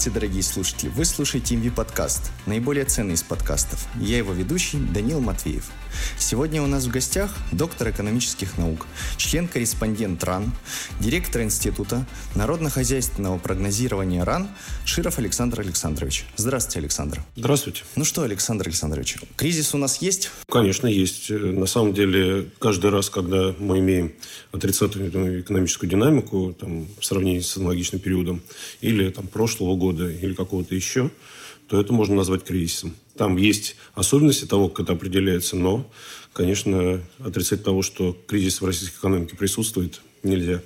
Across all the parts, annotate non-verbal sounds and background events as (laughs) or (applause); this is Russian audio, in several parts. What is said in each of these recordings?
Здравствуйте, дорогие слушатели! Вы слушаете MV подкаст, наиболее ценный из подкастов. Я его ведущий Данил Матвеев. Сегодня у нас в гостях доктор экономических наук, член-корреспондент РАН, директор Института народно-хозяйственного прогнозирования РАН Широв Александр Александрович. Здравствуйте, Александр. Здравствуйте. Ну что, Александр Александрович, кризис у нас есть? Конечно, есть. На самом деле, каждый раз, когда мы имеем отрицательную экономическую динамику там, в сравнении с аналогичным периодом или там, прошлого года или какого-то еще, то это можно назвать кризисом. Там есть особенности того, как это определяется, но, конечно, отрицать того, что кризис в российской экономике присутствует, нельзя.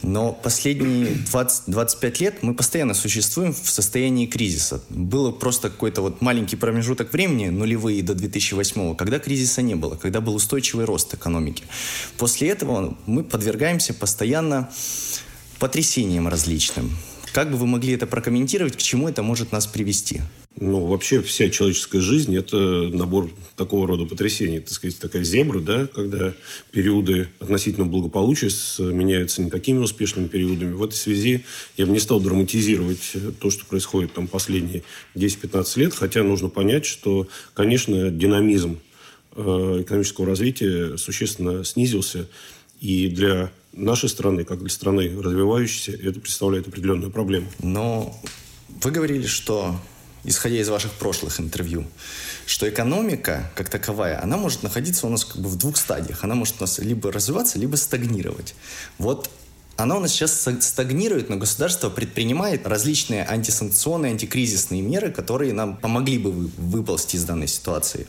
Но последние 20-25 лет мы постоянно существуем в состоянии кризиса. Было просто какой-то вот маленький промежуток времени, нулевые до 2008, когда кризиса не было, когда был устойчивый рост экономики. После этого мы подвергаемся постоянно потрясениям различным. Как бы вы могли это прокомментировать, к чему это может нас привести? Ну, вообще вся человеческая жизнь – это набор такого рода потрясений. Так сказать, такая зебра, да, когда периоды относительно благополучия меняются не такими успешными периодами. В этой связи я бы не стал драматизировать то, что происходит там последние 10-15 лет, хотя нужно понять, что, конечно, динамизм э, экономического развития существенно снизился. И для нашей страны, как для страны развивающейся, это представляет определенную проблему. Но вы говорили, что исходя из ваших прошлых интервью, что экономика, как таковая, она может находиться у нас как бы в двух стадиях. Она может у нас либо развиваться, либо стагнировать. Вот она у нас сейчас стагнирует, но государство предпринимает различные антисанкционные, антикризисные меры, которые нам помогли бы выползти из данной ситуации.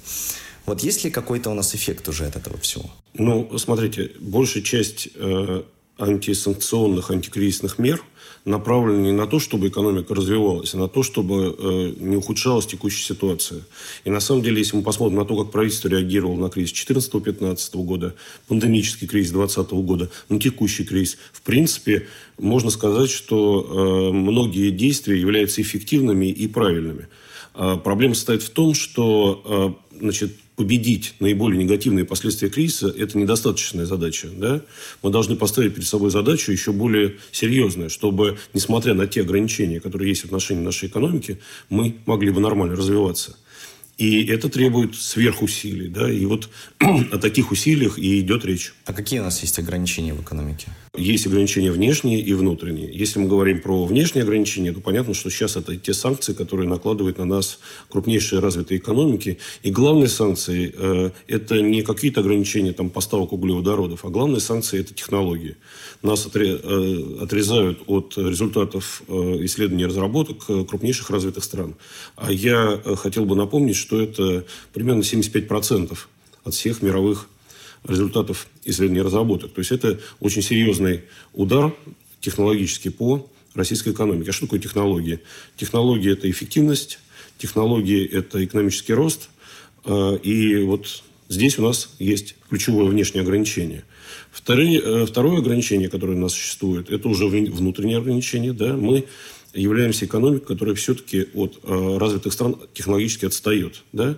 Вот есть ли какой-то у нас эффект уже от этого всего? Ну, смотрите, большая часть э, антисанкционных, антикризисных мер – направлены не на то, чтобы экономика развивалась, а на то, чтобы э, не ухудшалась текущая ситуация. И на самом деле, если мы посмотрим на то, как правительство реагировало на кризис 2014-2015 года, пандемический кризис 2020 года, на текущий кризис, в принципе, можно сказать, что э, многие действия являются эффективными и правильными. А проблема состоит в том, что э, значит, победить наиболее негативные последствия кризиса – это недостаточная задача. Да? Мы должны поставить перед собой задачу еще более серьезную, чтобы, несмотря на те ограничения, которые есть в отношении нашей экономики, мы могли бы нормально развиваться. И это требует сверхусилий. Да? И вот (clears throat) о таких усилиях и идет речь. А какие у нас есть ограничения в экономике? Есть ограничения внешние и внутренние. Если мы говорим про внешние ограничения, то понятно, что сейчас это те санкции, которые накладывают на нас крупнейшие развитые экономики. И главные санкции э, – это не какие-то ограничения там, поставок углеводородов, а главные санкции – это технологии. Нас э, отрезают от результатов э, исследований и разработок э, крупнейших развитых стран. А я хотел бы напомнить, что это примерно 75% от всех мировых результатов исследований и разработок. То есть это очень серьезный удар технологический по российской экономике. А что такое технологии? Технологии – это эффективность, технологии – это экономический рост. А, и вот здесь у нас есть ключевое внешнее ограничение. Второе, второе ограничение, которое у нас существует, это уже внутреннее ограничение. Да? Мы являемся экономикой, которая все-таки от э, развитых стран технологически отстает. Да?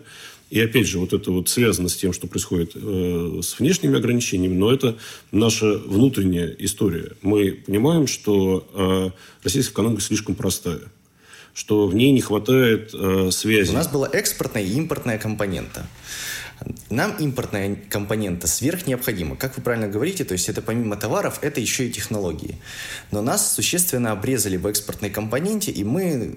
И опять же, вот это вот связано с тем, что происходит э, с внешними ограничениями, но это наша внутренняя история. Мы понимаем, что э, российская экономика слишком простая что в ней не хватает э, связи. У нас была экспортная и импортная компонента. Нам импортная компонента сверх необходима. Как вы правильно говорите, то есть это помимо товаров, это еще и технологии. Но нас существенно обрезали в экспортной компоненте, и мы,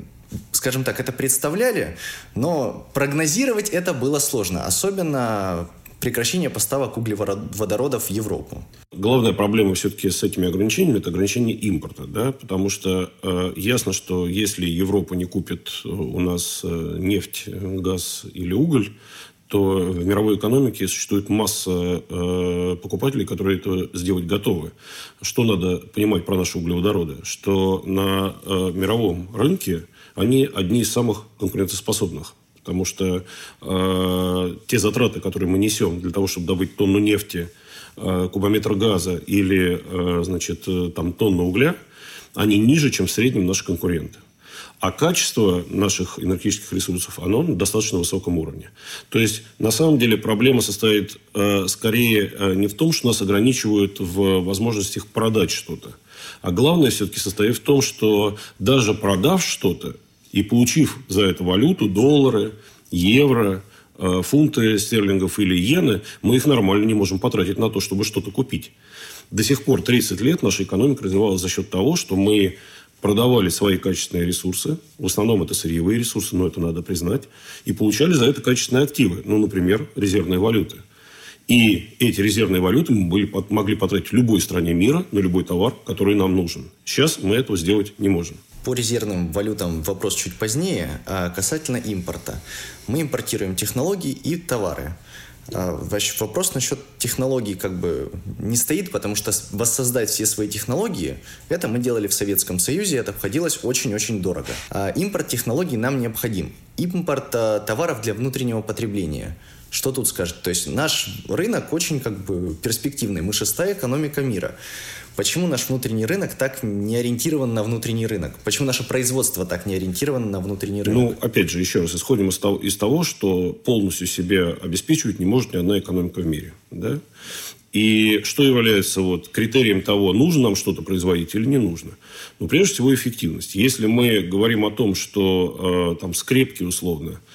скажем так, это представляли, но прогнозировать это было сложно, особенно прекращение поставок углеводородов в Европу. Главная проблема все-таки с этими ограничениями – это ограничение импорта. Да? Потому что э, ясно, что если Европа не купит у нас э, нефть, газ или уголь, то в мировой экономике существует масса э, покупателей, которые это сделать готовы. Что надо понимать про наши углеводороды? Что на э, мировом рынке они одни из самых конкурентоспособных. Потому что э, те затраты, которые мы несем для того, чтобы добыть тонну нефти, э, кубометр газа или э, значит, э, там, тонну угля, они ниже, чем в среднем наши конкуренты. А качество наших энергетических ресурсов, оно на достаточно высоком уровне. То есть, на самом деле, проблема состоит э, скорее э, не в том, что нас ограничивают в возможностях продать что-то. А главное все-таки состоит в том, что даже продав что-то и получив за это валюту, доллары, евро, э, фунты стерлингов или иены, мы их нормально не можем потратить на то, чтобы что-то купить. До сих пор 30 лет наша экономика развивалась за счет того, что мы продавали свои качественные ресурсы, в основном это сырьевые ресурсы, но это надо признать, и получали за это качественные активы, ну, например, резервные валюты. И эти резервные валюты мы были, могли потратить в любой стране мира на любой товар, который нам нужен. Сейчас мы этого сделать не можем. По резервным валютам вопрос чуть позднее. А касательно импорта. Мы импортируем технологии и товары. А, вопрос насчет технологий как бы не стоит, потому что воссоздать все свои технологии, это мы делали в Советском Союзе, это обходилось очень-очень дорого. А импорт технологий нам необходим. Импорт а, товаров для внутреннего потребления. Что тут скажет? То есть наш рынок очень как бы перспективный. Мы шестая экономика мира. Почему наш внутренний рынок так не ориентирован на внутренний рынок? Почему наше производство так не ориентировано на внутренний рынок? Ну, опять же, еще раз, исходим из того, из того что полностью себя обеспечивать не может ни одна экономика в мире. Да? И что является вот критерием того, нужно нам что-то производить или не нужно? Ну, прежде всего, эффективность. Если мы говорим о том, что э, там скрепки условно –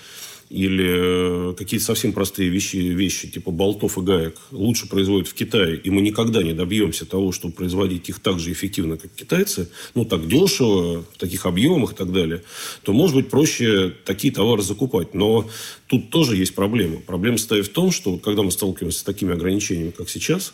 или э, какие-то совсем простые вещи, вещи типа болтов и гаек лучше производят в Китае, и мы никогда не добьемся того, чтобы производить их так же эффективно, как китайцы, ну, так дешево, в таких объемах и так далее, то, может быть, проще такие товары закупать. Но тут тоже есть проблема. Проблема состоит в том, что когда мы сталкиваемся с такими ограничениями, как сейчас,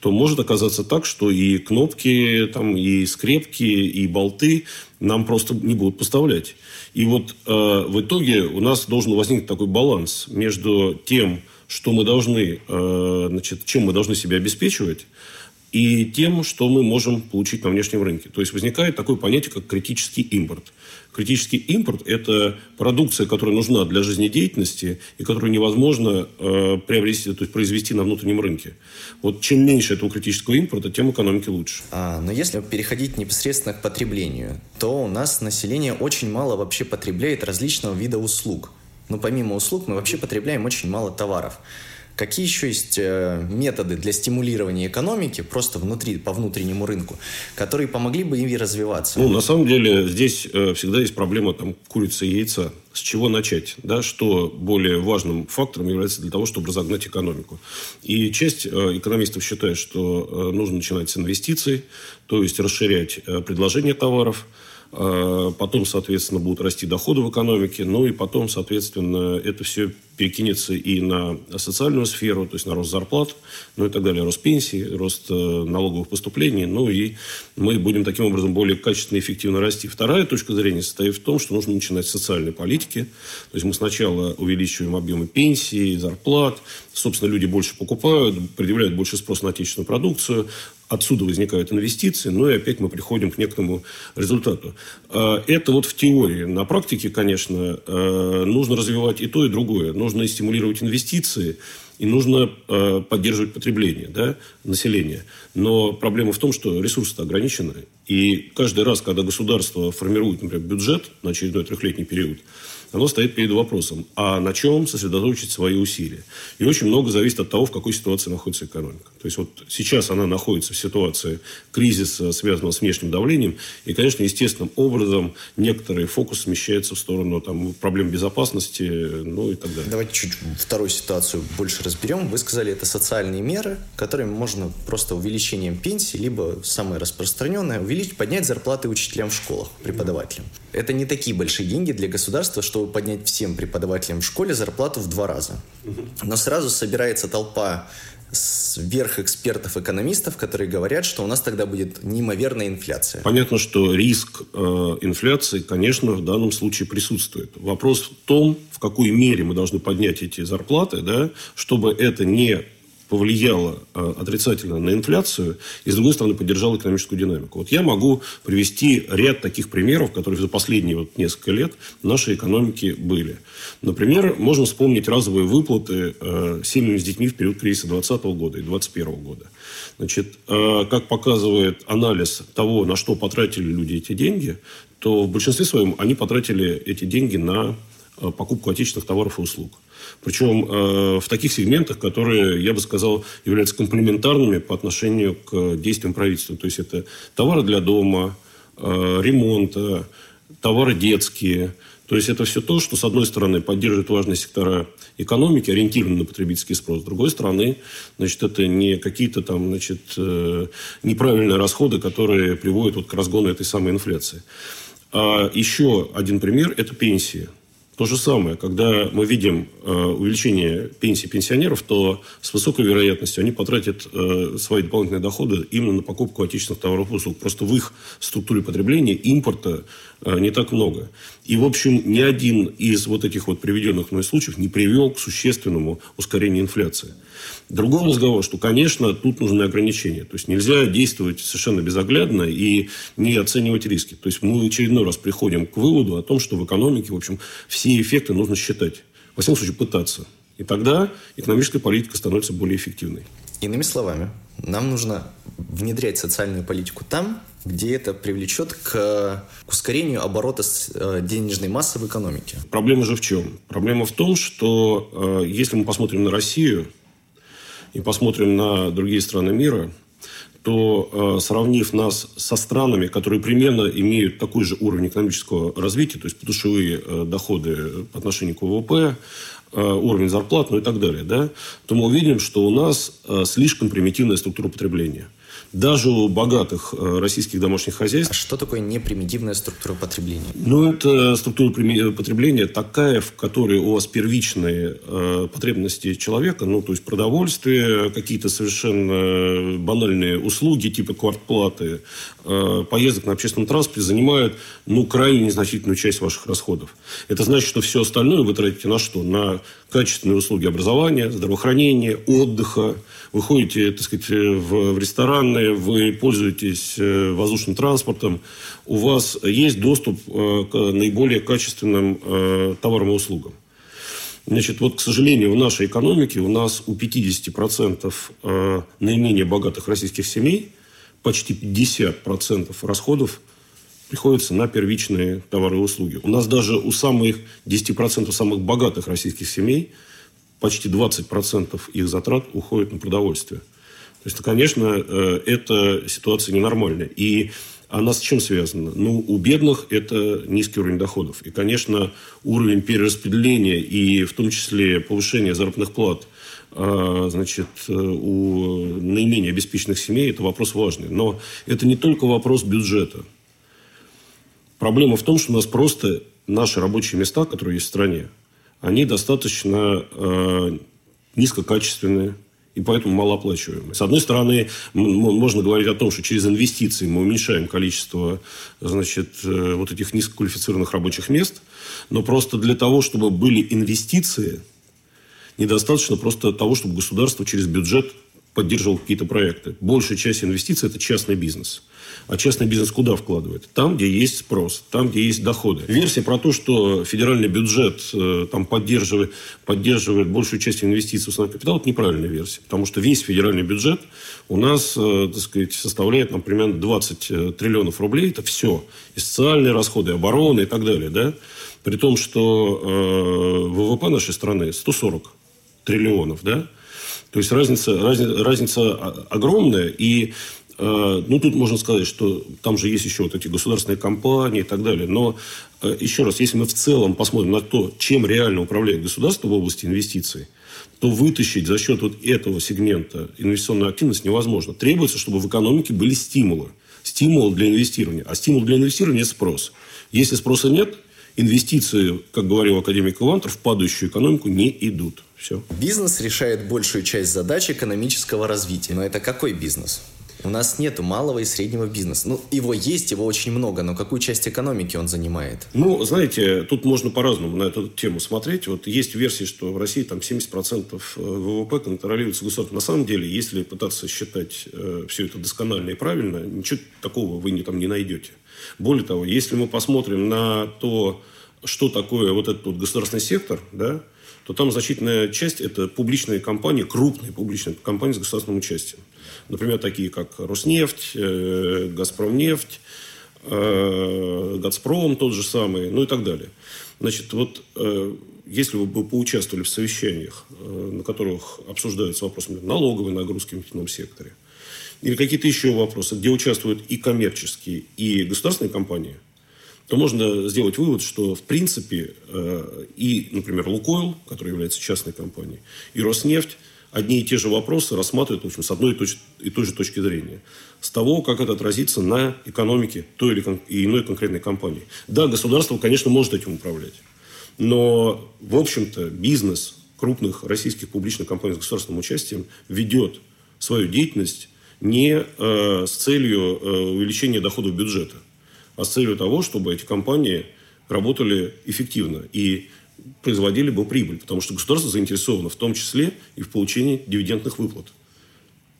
то может оказаться так, что и кнопки, там, и скрепки, и болты нам просто не будут поставлять. И вот э, в итоге у нас должен возникнуть такой баланс между тем, что мы должны, э, значит, чем мы должны себя обеспечивать, и тем, что мы можем получить на внешнем рынке. То есть возникает такое понятие, как критический импорт. Критический импорт – это продукция, которая нужна для жизнедеятельности и которую невозможно э, приобрести, то есть произвести на внутреннем рынке. Вот чем меньше этого критического импорта, тем экономики лучше. А, но если переходить непосредственно к потреблению, то у нас население очень мало вообще потребляет различного вида услуг. Но помимо услуг мы вообще потребляем очень мало товаров. Какие еще есть э, методы для стимулирования экономики просто внутри, по внутреннему рынку, которые помогли бы им развиваться? Ну, на самом деле, здесь э, всегда есть проблема там, курицы и яйца. С чего начать? Да? Что более важным фактором является для того, чтобы разогнать экономику? И часть э, экономистов считает, что нужно начинать с инвестиций, то есть расширять предложение товаров, потом, соответственно, будут расти доходы в экономике, ну и потом, соответственно, это все перекинется и на социальную сферу, то есть на рост зарплат, ну и так далее, рост пенсий, рост э, налоговых поступлений, ну и мы будем таким образом более качественно и эффективно расти. Вторая точка зрения состоит в том, что нужно начинать с социальной политики, то есть мы сначала увеличиваем объемы пенсий, зарплат, собственно, люди больше покупают, предъявляют больше спрос на отечественную продукцию, отсюда возникают инвестиции, ну и опять мы приходим к некоторому результату. А, это вот в теории. На практике, конечно, э, нужно развивать и то, и другое. Но нужно стимулировать инвестиции, и нужно э, поддерживать потребление да, населения. Но проблема в том, что ресурсы ограничены. И каждый раз, когда государство формирует, например, бюджет на очередной трехлетний период, оно стоит перед вопросом, а на чем сосредоточить свои усилия. И очень много зависит от того, в какой ситуации находится экономика. То есть вот сейчас она находится в ситуации кризиса, связанного с внешним давлением, и, конечно, естественным образом некоторый фокус смещается в сторону там, проблем безопасности, ну и так далее. Давайте чуть вторую ситуацию больше разберем. Вы сказали, это социальные меры, которые можно просто увеличением пенсии, либо самое распространенное, увеличить, поднять зарплаты учителям в школах, преподавателям. Это не такие большие деньги для государства, что чтобы поднять всем преподавателям в школе зарплату в два раза. Но сразу собирается толпа сверх экспертов-экономистов, которые говорят, что у нас тогда будет неимоверная инфляция. Понятно, что риск э, инфляции, конечно, в данном случае присутствует. Вопрос в том, в какой мере мы должны поднять эти зарплаты, да, чтобы это не повлияло э, отрицательно на инфляцию и, с другой стороны, поддержало экономическую динамику. Вот я могу привести ряд таких примеров, которые за последние вот несколько лет в нашей экономике были. Например, можно вспомнить разовые выплаты э, семьям с детьми в период кризиса 2020 года и 2021 года. Значит, э, как показывает анализ того, на что потратили люди эти деньги, то в большинстве своем они потратили эти деньги на покупку отечественных товаров и услуг. Причем э, в таких сегментах, которые, я бы сказал, являются комплементарными по отношению к действиям правительства. То есть это товары для дома, э, ремонта, товары детские. То есть это все то, что, с одной стороны, поддерживает важные сектора экономики, ориентированы на потребительский спрос. С другой стороны, значит, это не какие-то там, значит, э, неправильные расходы, которые приводят вот к разгону этой самой инфляции. А еще один пример – это пенсии. То же самое, когда мы видим э, увеличение пенсий пенсионеров, то с высокой вероятностью они потратят э, свои дополнительные доходы именно на покупку отечественных товаров и услуг. Просто в их структуре потребления импорта э, не так много. И, в общем, ни один из вот этих вот приведенных мной случаев не привел к существенному ускорению инфляции. Другой разговор, что, конечно, тут нужны ограничения. То есть нельзя действовать совершенно безоглядно и не оценивать риски. То есть мы в очередной раз приходим к выводу о том, что в экономике, в общем, все эффекты нужно считать. Во всяком случае, пытаться. И тогда экономическая политика становится более эффективной. Иными словами, нам нужно внедрять социальную политику там, где это привлечет к, к ускорению оборота э, денежной массы в экономике. Проблема же в чем? Проблема в том, что э, если мы посмотрим на Россию, и посмотрим на другие страны мира, то э, сравнив нас со странами, которые примерно имеют такой же уровень экономического развития, то есть подушевые э, доходы по отношению к ВВП, э, уровень зарплат, ну и так далее, да, то мы увидим, что у нас слишком примитивная структура потребления даже у богатых э, российских домашних хозяйств. А что такое непримитивная структура потребления? Ну, это структура потребления такая, в которой у вас первичные э, потребности человека, ну, то есть продовольствие, какие-то совершенно банальные услуги, типа квартплаты, э, поездок на общественном транспорте занимают, ну, крайне незначительную часть ваших расходов. Это значит, что все остальное вы тратите на что? На качественные услуги образования, здравоохранения, отдыха. Вы ходите, так сказать, в, в рестораны, вы пользуетесь э, воздушным транспортом. У вас есть доступ э, к наиболее качественным э, товарам и услугам. Значит, вот, к сожалению, в нашей экономике у нас у 50% наименее богатых российских семей почти 50% расходов приходится на первичные товары и услуги. У нас даже у самых 10% самых богатых российских семей почти 20% их затрат уходит на продовольствие. То есть, конечно, э, эта ситуация ненормальная. И она с чем связана? Ну, у бедных это низкий уровень доходов. И, конечно, уровень перераспределения и в том числе повышение заработных плат э, значит, э, у наименее обеспеченных семей – это вопрос важный. Но это не только вопрос бюджета – Проблема в том, что у нас просто наши рабочие места, которые есть в стране, они достаточно э, низкокачественные и поэтому малооплачиваемые. С одной стороны, можно говорить о том, что через инвестиции мы уменьшаем количество значит, э, вот этих низкоквалифицированных рабочих мест, но просто для того, чтобы были инвестиции, недостаточно просто того, чтобы государство через бюджет поддерживал какие-то проекты. Большая часть инвестиций – это частный бизнес – а частный бизнес куда вкладывает? Там, где есть спрос, там, где есть доходы. Версия про то, что федеральный бюджет э, там, поддерживает, поддерживает большую часть инвестиций в основной капитал, это неправильная версия. Потому что весь федеральный бюджет у нас э, так сказать, составляет, например, 20 э, триллионов рублей. Это все. И социальные расходы, и обороны и так далее. Да? При том, что э, ВВП нашей страны 140 триллионов. Да? То есть разница, разница, разница огромная. И ну, тут можно сказать, что там же есть еще вот эти государственные компании и так далее. Но, э, еще раз, если мы в целом посмотрим на то, чем реально управляет государство в области инвестиций, то вытащить за счет вот этого сегмента инвестиционную активность невозможно. Требуется, чтобы в экономике были стимулы. Стимул для инвестирования. А стимул для инвестирования – спрос. Если спроса нет, инвестиции, как говорил академик Ивантов, в падающую экономику не идут. Все. Бизнес решает большую часть задач экономического развития. Но это какой бизнес? У нас нету малого и среднего бизнеса. Ну, его есть, его очень много, но какую часть экономики он занимает? Ну, знаете, тут можно по-разному на эту тему смотреть. Вот есть версии, что в России там 70% э, ВВП контролируется государством. На самом деле, если пытаться считать э, все это досконально и правильно, ничего такого вы не, там не найдете. Более того, если мы посмотрим на то, что такое вот этот вот государственный сектор, да, то там значительная часть – это публичные компании, крупные публичные компании с государственным участием. Например, такие как Роснефть, э, Газпромнефть, э, Газпром тот же самый, ну и так далее. Значит, вот э, если вы бы поучаствовали в совещаниях, на которых обсуждаются вопросы налоговой нагрузки в нефтяном секторе, или какие-то еще вопросы, где участвуют и коммерческие, и государственные компании, то можно сделать вывод, что в принципе и, например, Лукойл, который является частной компанией, и Роснефть одни и те же вопросы рассматривают в общем, с одной и той, и той же точки зрения. С того, как это отразится на экономике той или иной конкретной компании. Да, государство, конечно, может этим управлять. Но, в общем-то, бизнес крупных российских публичных компаний с государственным участием ведет свою деятельность не э, с целью э, увеличения доходов бюджета, а с целью того, чтобы эти компании работали эффективно. И производили бы прибыль, потому что государство заинтересовано в том числе и в получении дивидендных выплат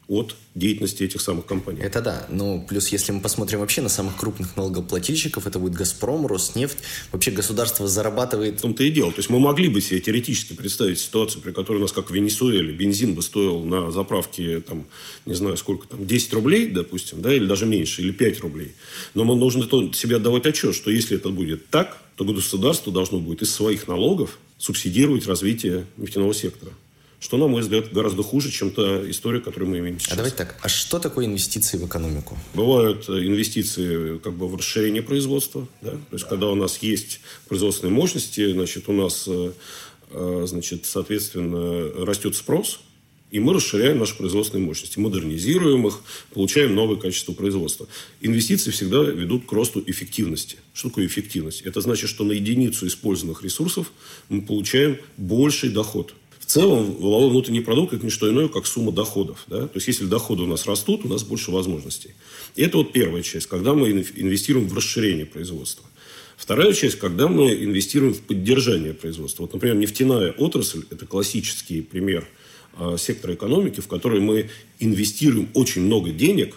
от деятельности этих самых компаний. Это да. Ну, плюс, если мы посмотрим вообще на самых крупных налогоплательщиков, это будет «Газпром», «Роснефть». Вообще государство зарабатывает... В том-то и дело. То есть, мы могли бы себе теоретически представить ситуацию, при которой у нас, как в Венесуэле, бензин бы стоил на заправке, там, не знаю, сколько там, 10 рублей, допустим, да, или даже меньше, или 5 рублей. Но мы должны себе отдавать отчет, что если это будет так, то государство должно будет из своих налогов субсидировать развитие нефтяного сектора. Что, на мой взгляд, гораздо хуже, чем та история, которую мы имеем сейчас. А давайте так. А что такое инвестиции в экономику? Бывают э, инвестиции как бы в расширение производства. Да? То есть, когда у нас есть производственные мощности, значит, у нас, э, э, значит, соответственно, растет спрос, и мы расширяем наши производственные мощности, модернизируем их, получаем новое качество производства. Инвестиции всегда ведут к росту эффективности. Что такое эффективность? Это значит, что на единицу использованных ресурсов мы получаем больший доход – в целом валовой внутренний продукт это не что иное, как сумма доходов. Да? То есть, если доходы у нас растут, у нас больше возможностей. И это вот первая часть, когда мы инвестируем в расширение производства. Вторая часть, когда мы инвестируем в поддержание производства. Вот, например, нефтяная отрасль – это классический пример э, сектора экономики, в который мы инвестируем очень много денег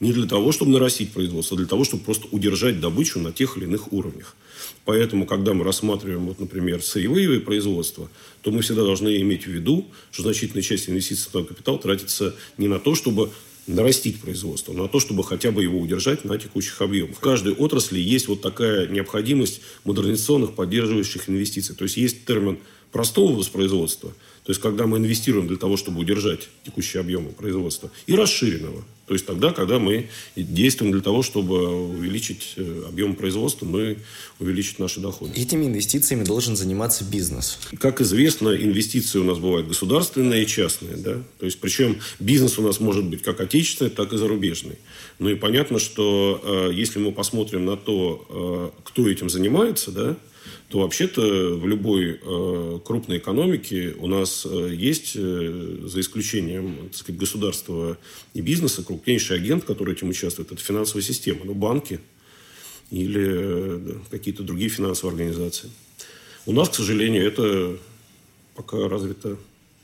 не для того, чтобы нарастить производство, а для того, чтобы просто удержать добычу на тех или иных уровнях. Поэтому, когда мы рассматриваем, вот, например, сырьевые производства, то мы всегда должны иметь в виду, что значительная часть инвестиций в капитал тратится не на то, чтобы нарастить производство, на то, чтобы хотя бы его удержать на текущих объемах. В каждой отрасли есть вот такая необходимость модернизационных поддерживающих инвестиций. То есть, есть термин простого воспроизводства, то есть, когда мы инвестируем для того, чтобы удержать текущие объемы производства, и расширенного. То есть, тогда, когда мы действуем для того, чтобы увеличить э, объем производства, но и увеличить наши доходы. Этими инвестициями должен заниматься бизнес. Как известно, инвестиции у нас бывают государственные и частные. Да? То есть, причем бизнес у нас может быть как отечественный, так и зарубежный. Ну и понятно, что э, если мы посмотрим на то, э, кто этим занимается, да, то вообще-то в любой э, крупной экономике у нас э, есть, э, за исключением так сказать, государства и бизнеса, крупнейший агент, который этим участвует, это финансовая система, ну, банки или э, какие-то другие финансовые организации. У нас, к сожалению, это пока развито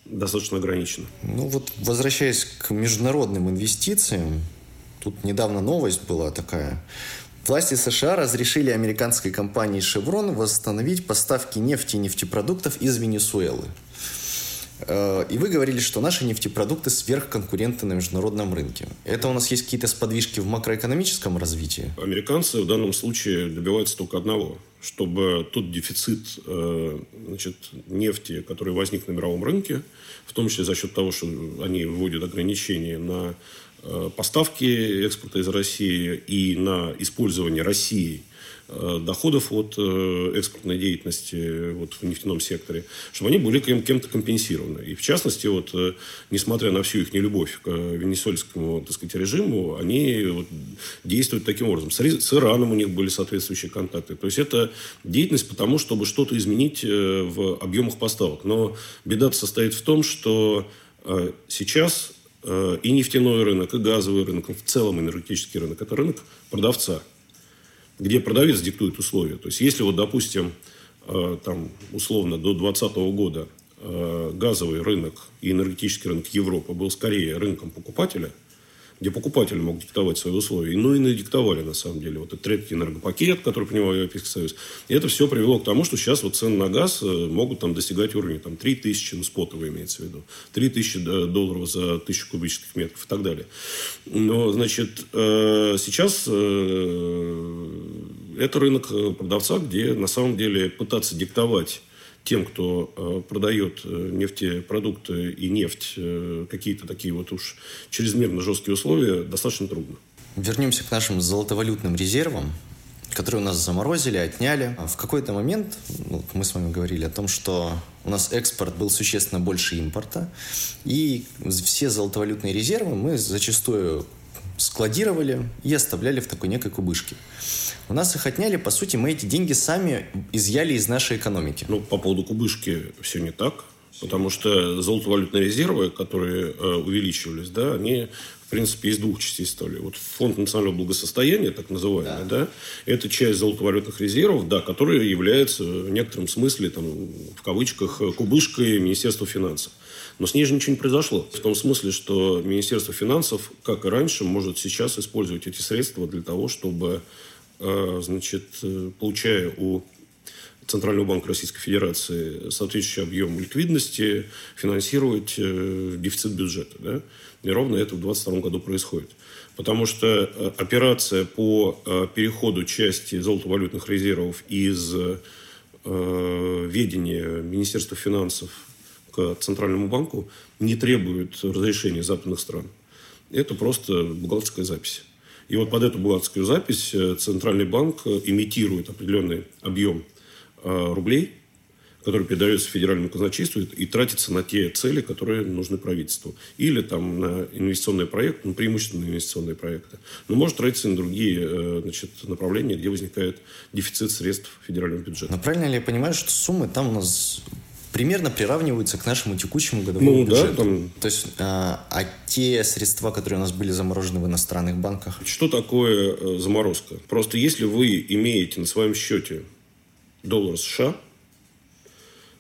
достаточно ограничено. Ну вот, возвращаясь к международным инвестициям, тут недавно новость была такая. Власти США разрешили американской компании Chevron восстановить поставки нефти и нефтепродуктов из Венесуэлы. Э, и вы говорили, что наши нефтепродукты сверхконкуренты на международном рынке. Это у нас есть какие-то сподвижки в макроэкономическом развитии? Американцы в данном случае добиваются только одного. Чтобы тот дефицит э, значит, нефти, который возник на мировом рынке, в том числе за счет того, что они вводят ограничения на поставки экспорта из России и на использование России э, доходов от э, экспортной деятельности вот, в нефтяном секторе, чтобы они были кем-то компенсированы. И в частности, вот, несмотря на всю их нелюбовь к венесуэльскому так сказать, режиму, они вот, действуют таким образом. С Ираном у них были соответствующие контакты. То есть, это деятельность потому, чтобы что-то изменить в объемах поставок. Но беда состоит в том, что сейчас э, и нефтяной рынок, и газовый рынок, в целом энергетический рынок, это рынок продавца, где продавец диктует условия. То есть, если вот, допустим, э, там, условно, до 2020 года э, газовый рынок и энергетический рынок Европы был скорее рынком покупателя – где покупатель мог диктовать свои условия. Ну, и надиктовали, на самом деле. Вот этот третий энергопакет, который принимал Европейский Союз. И это все привело к тому, что сейчас вот цены на газ э, могут там достигать уровня там, 3 тысячи, ну, спотовый имеется в виду, 3 тысячи долларов за тысячу кубических метров и так далее. Но, значит, э, сейчас э, это рынок продавца, где на самом деле пытаться диктовать тем, кто э, продает э, нефтепродукты и нефть, э, какие-то такие вот уж чрезмерно жесткие условия, достаточно трудно. Вернемся к нашим золотовалютным резервам, которые у нас заморозили, отняли. В какой-то момент ну, мы с вами говорили о том, что у нас экспорт был существенно больше импорта, и все золотовалютные резервы мы зачастую складировали и оставляли в такой некой кубышке. У нас их отняли, по сути, мы эти деньги сами изъяли из нашей экономики. Ну, по поводу кубышки все не так. Потому что золотовалютные резервы, которые э, увеличивались, да, они, в принципе, из двух частей стали. Вот фонд национального благосостояния, так называемый, да, да это часть золотовалютных резервов, да, которые являются в некотором смысле, там, в кавычках, кубышкой Министерства финансов. Но с ней же ничего не произошло. В том смысле, что Министерство финансов, как и раньше, может сейчас использовать эти средства для того, чтобы а, значит, э, получая у Центрального банка Российской Федерации соответствующий объем ликвидности, финансировать э, дефицит бюджета. Да? И ровно это в 2022 году происходит. Потому что э, операция по переходу части золотовалютных резервов из ведения Министерства финансов к Центральному банку не требует разрешения западных стран. Это просто бухгалтерская запись. И вот под эту бухгалтерскую запись э, Центральный банк э, имитирует определенный объем э, рублей, который передается федеральному казначейству и тратится на те цели, которые нужны правительству. Или там на инвестиционные проекты, ну, преимущественно на инвестиционные проекты. Но может тратиться на другие значит, направления, где возникает дефицит средств федерального бюджета. Но правильно ли я понимаю, что суммы там у нас примерно приравниваются к нашему текущему годовому ну, бюджету. Да, там... То есть, а, а те средства, которые у нас были заморожены в иностранных банках? Что такое э, заморозка? Просто если вы имеете на своем счете доллар США,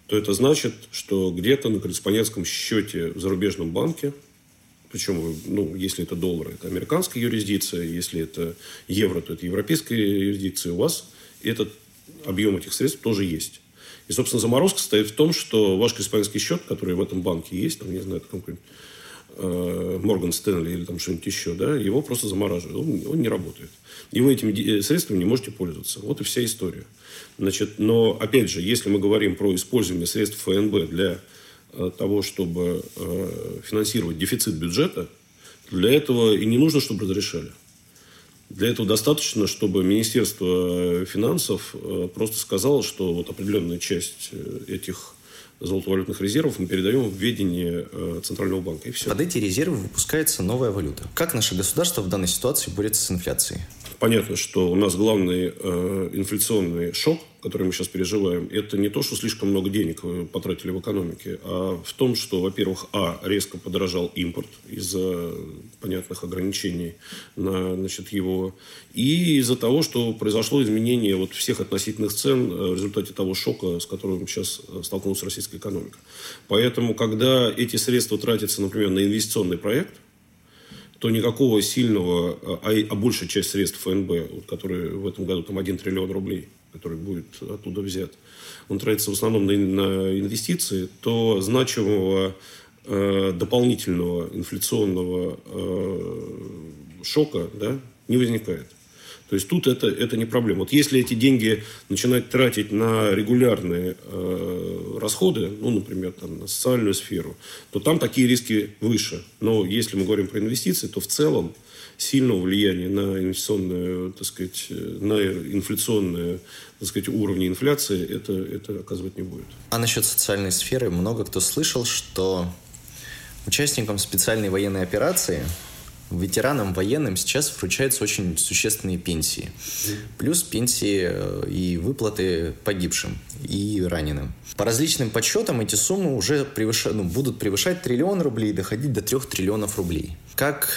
то это значит, что где-то на корреспондентском счете в зарубежном банке, причем, ну, если это доллар, это американская юрисдикция, если это евро, то это европейская юрисдикция, у вас этот объем этих средств тоже есть. И, собственно, заморозка состоит в том, что ваш корреспондентский счет, который в этом банке есть, там, не знаю, какой-нибудь э, Морган Стэнли или там что-нибудь еще, да, его просто замораживают. Он, он не работает. И вы этими средствами не можете пользоваться. Вот и вся история. Значит, но, опять же, если мы говорим про использование средств ФНБ для э, того, чтобы э, финансировать дефицит бюджета, для этого и не нужно, чтобы разрешали. Для этого достаточно, чтобы Министерство финансов э, просто сказало, что вот определенная часть э, этих золотовалютных резервов мы передаем в ведение э, Центрального банка. И все. Под эти резервы выпускается новая валюта. Как наше государство в данной ситуации борется с инфляцией? Понятно, что у нас главный э, инфляционный шок – который мы сейчас переживаем, это не то, что слишком много денег вы потратили в экономике, а в том, что, во-первых, а, резко подорожал импорт из-за понятных ограничений на значит, его, и из-за того, что произошло изменение вот всех относительных цен э, в результате того шока, с которым сейчас э, столкнулась российская экономика. Поэтому, когда эти средства тратятся, например, на инвестиционный проект, то никакого сильного, а, а большая часть средств ФНБ, которые в этом году там 1 триллион рублей, который будет оттуда взят, он тратится в основном на, на инвестиции, то значимого э, дополнительного инфляционного э, шока да, не возникает. То есть тут это, это не проблема. Вот если эти деньги начинать тратить на регулярные э, расходы, ну, например, там, на социальную сферу, то там такие риски выше. Но если мы говорим про инвестиции, то в целом сильного влияния на инвестиционную, так сказать, на инфляционные, так сказать, уровни инфляции это, это оказывать не будет. А насчет социальной сферы много кто слышал, что участникам специальной военной операции ветеранам, военным сейчас вручаются очень существенные пенсии. Плюс пенсии э, и выплаты погибшим и раненым. По различным подсчетам эти суммы уже превышают, ну, будут превышать триллион рублей и доходить до трех триллионов рублей. Как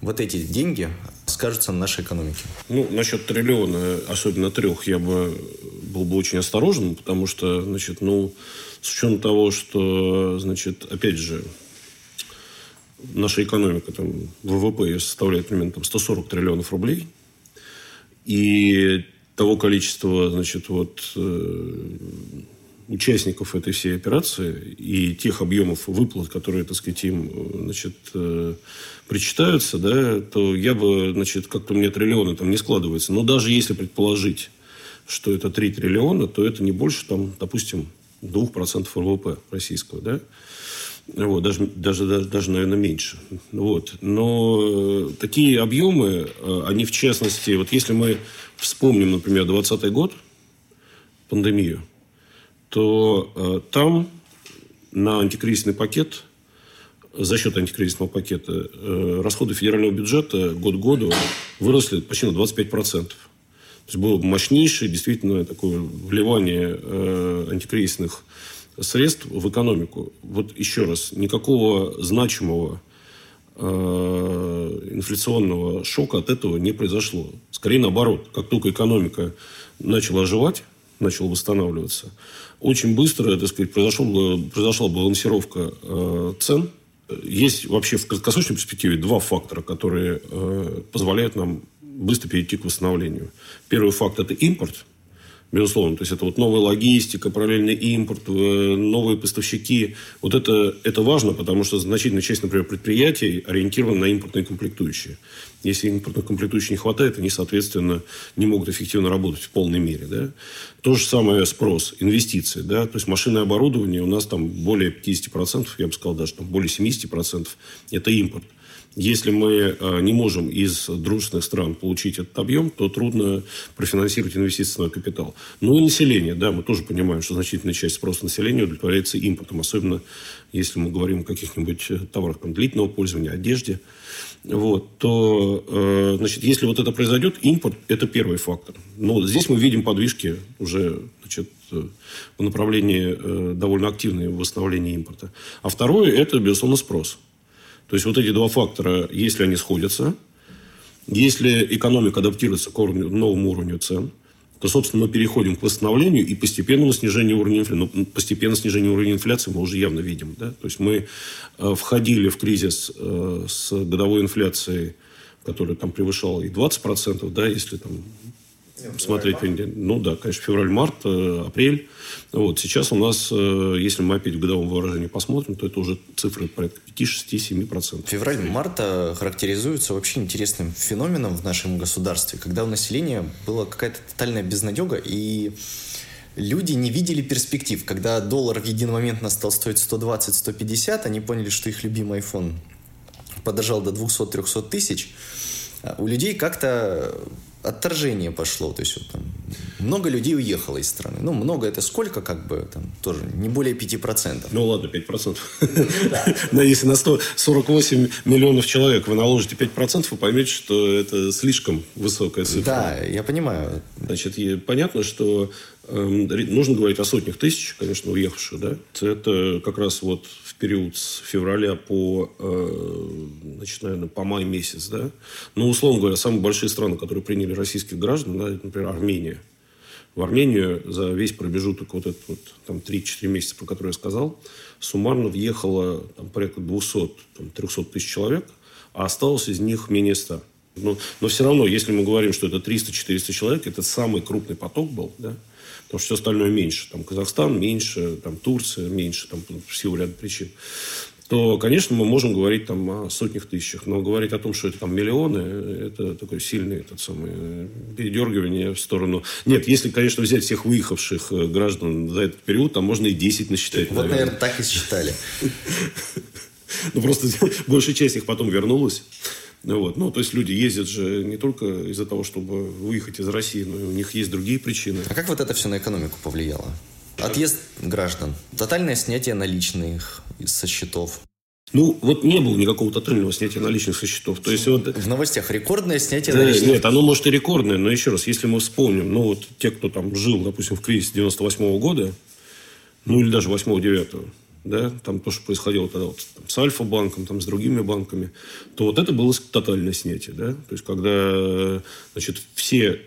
вот эти деньги скажутся на нашей экономике? Ну, насчет триллиона, особенно трех, я бы был бы очень осторожен, потому что, значит, ну, с учетом того, что, значит, опять же, наша экономика, там, ВВП составляет примерно там, 140 триллионов рублей, и того количества, значит, вот, э, участников этой всей операции и тех объемов выплат, которые, так сказать, им, значит, э, причитаются, да, то я бы, значит, как-то у меня триллионы там не складываются. Но даже если предположить, что это 3 триллиона, то это не больше, там, допустим, 2% ВВП российского, да. Вот, даже, даже, даже, даже, наверное, меньше. Вот. Но э, такие объемы, э, они в частности, вот если мы вспомним, например, 2020 год, пандемию, то э, там на антикризисный пакет, за счет антикризисного пакета, э, расходы федерального бюджета год к году выросли почти на 25%. То есть было мощнейшее действительно такое вливание э, антикризисных средств в экономику. Вот еще раз, никакого значимого э, инфляционного шока от этого не произошло. Скорее наоборот, как только экономика начала оживать, начала восстанавливаться, очень быстро, так сказать, произошел, произошла балансировка э, цен. Есть вообще в краткосрочной перспективе два фактора, которые э, позволяют нам быстро перейти к восстановлению. Первый факт – это импорт – безусловно. То есть, это вот новая логистика, параллельный импорт, э, новые поставщики. Вот это, это важно, потому что значительная часть, например, предприятий ориентирована на импортные комплектующие. Если импортных комплектующих не хватает, они, соответственно, не могут эффективно работать в полной мере. Да? То же самое спрос, инвестиции. Да? То есть, машинное оборудование у нас там более 50%, я бы сказал, даже там более 70% это импорт. Если мы э, не можем из дружественных стран получить этот объем, то трудно профинансировать инвестиционный капитал. Ну и население, да, мы тоже понимаем, что значительная часть спроса населения удовлетворяется импортом, особенно если мы говорим о каких-нибудь э, товарах там, длительного пользования, одежде. Вот, то, э, значит, если вот это произойдет, импорт – это первый фактор. Но здесь мы видим подвижки уже значит, в направлении довольно активного восстановления импорта. А второе – это, безусловно, спрос. То есть вот эти два фактора, если они сходятся, если экономика адаптируется к уровню, новому уровню цен, то, собственно, мы переходим к восстановлению и постепенному снижению уровня инфляции. Ну, постепенное снижение уровня инфляции мы уже явно видим. Да? То есть мы э, входили в кризис э, с годовой инфляцией, которая там превышала и 20%, да, если там смотреть. Ну да, конечно, февраль, март, э, апрель. Вот. Сейчас у нас, э, если мы опять в годовом выражении посмотрим, то это уже цифры порядка 5-6-7%. Февраль-март характеризуется вообще интересным феноменом в нашем государстве, когда у населения была какая-то тотальная безнадега, и люди не видели перспектив. Когда доллар в един момент стал стоить 120-150, они поняли, что их любимый iPhone подорожал до 200-300 тысяч, у людей как-то отторжение пошло. То есть вот, там, много людей уехало из страны. Ну, много это сколько, как бы, там, тоже не более 5%. Ну, ладно, 5%. Но если на 148 миллионов человек вы наложите 5%, вы поймете, что это слишком высокая цифра. Да, я понимаю. Значит, понятно, что нужно говорить о сотнях тысяч, конечно, уехавших, да. Это как раз вот в период с февраля по, э, значит, наверное, по май месяц, да. Ну, условно говоря, самые большие страны, которые приняли российских граждан, да, например, Армения. В Армению за весь промежуток вот этот вот, там 3-4 месяца, про который я сказал, суммарно въехало там, порядка 200-300 тысяч человек, а осталось из них менее 100. Но, но все равно, если мы говорим, что это 300-400 человек, это самый крупный поток был, да, потому что все остальное меньше. Там Казахстан меньше, там Турция меньше, там в силу ряда причин то, конечно, мы можем говорить там о сотнях тысячах. Но говорить о том, что это там миллионы, это такое сильное этот самый, передергивание в сторону... Нет, если, конечно, взять всех выехавших э, граждан за этот период, там можно и 10 насчитать. Вот, наверное, наверное так и считали. (laughs) Ну, просто (laughs) большая часть их потом вернулась. Вот. Ну, то есть люди ездят же не только из-за того, чтобы выехать из России, но и у них есть другие причины. А как вот это все на экономику повлияло? Отъезд граждан, тотальное снятие наличных со счетов. Ну, вот не было никакого тотального снятия наличных со счетов. То есть, вот... В новостях рекордное снятие да, наличных. Нет, оно может и рекордное, но еще раз, если мы вспомним, ну, вот те, кто там жил, допустим, в кризисе 98 -го года, ну, или даже 8-9, да, там то, что происходило тогда вот, там, с Альфа-банком, там, с другими банками, то вот это было тотальное снятие, да, то есть, когда, значит, все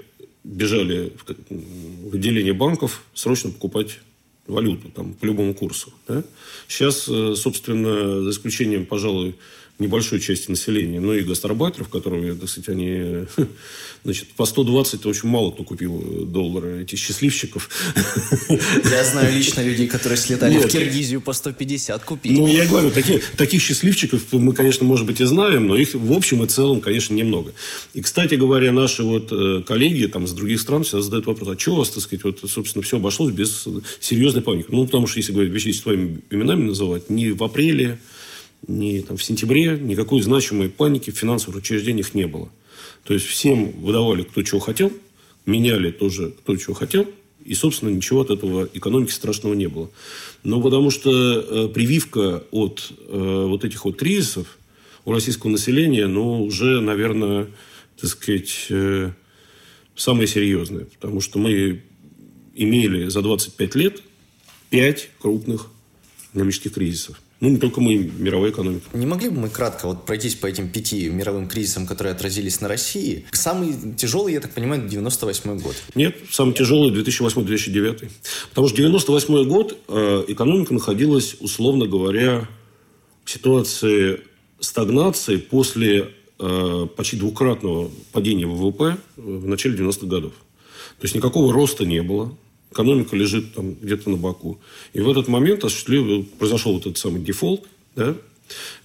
бежали в отделение банков срочно покупать валюту там, по любому курсу. Да? Сейчас, э, собственно, за исключением, пожалуй, небольшой части населения, но и гастарбайтеров, которые, так сказать, они, (laughs) значит, по 120 очень мало кто купил доллары, этих счастливчиков. (laughs) Я знаю лично людей, которые слетали Нет. в Киргизию по 150 купили. Ну, я говорю, таких, таких счастливчиков мы, конечно, может быть, и знаем, но их в общем и целом, конечно, немного. И, кстати говоря, наши вот э, коллеги там с других стран всегда задают вопрос, а что у вас, так сказать, вот, собственно, все обошлось без серьезной паники? Ну, потому что, если говорить вещи своими именами называть, не в апреле, ни там, в сентябре никакой значимой паники в финансовых учреждениях не было. То есть всем выдавали кто чего хотел, меняли тоже кто чего хотел, и, собственно, ничего от этого экономики страшного не было. Но потому что э, прививка от э, вот этих вот кризисов у российского населения, ну, уже, наверное, так сказать, э, самая серьезная. Потому что мы имели за 25 лет 5 крупных экономических кризисов. Ну, не только мы, мировая экономика. Не могли бы мы кратко вот пройтись по этим пяти мировым кризисам, которые отразились на России? Самый тяжелый, я так понимаю, 98 год. Нет, самый тяжелый 2008-2009. Потому что 98 год э, экономика находилась, условно говоря, в ситуации стагнации после э, почти двукратного падения ВВП в начале 90-х годов. То есть никакого роста не было экономика лежит там где-то на боку. И в этот момент произошел вот этот самый дефолт, да,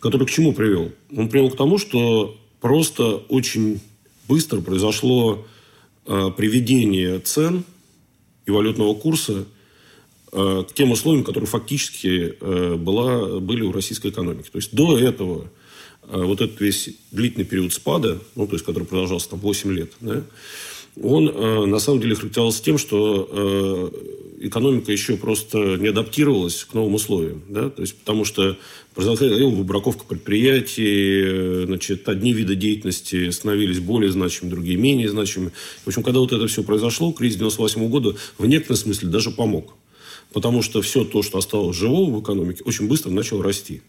который к чему привел? Он привел к тому, что просто очень быстро произошло э, приведение цен и валютного курса э, к тем условиям, которые фактически э, была, были у российской экономики. То есть до этого э, вот этот весь длительный период спада, ну, то есть, который продолжался там 8 лет, да, он э, на самом деле характеризовался тем, что э, экономика еще просто не адаптировалась к новым условиям. Да? То есть, потому что произошла выбраковка предприятий, э, значит, одни виды деятельности становились более значимыми, другие менее значимыми. В общем, когда вот это все произошло, кризис 98 года в некотором смысле даже помог. Потому что все то, что осталось живого в экономике, очень быстро начало расти.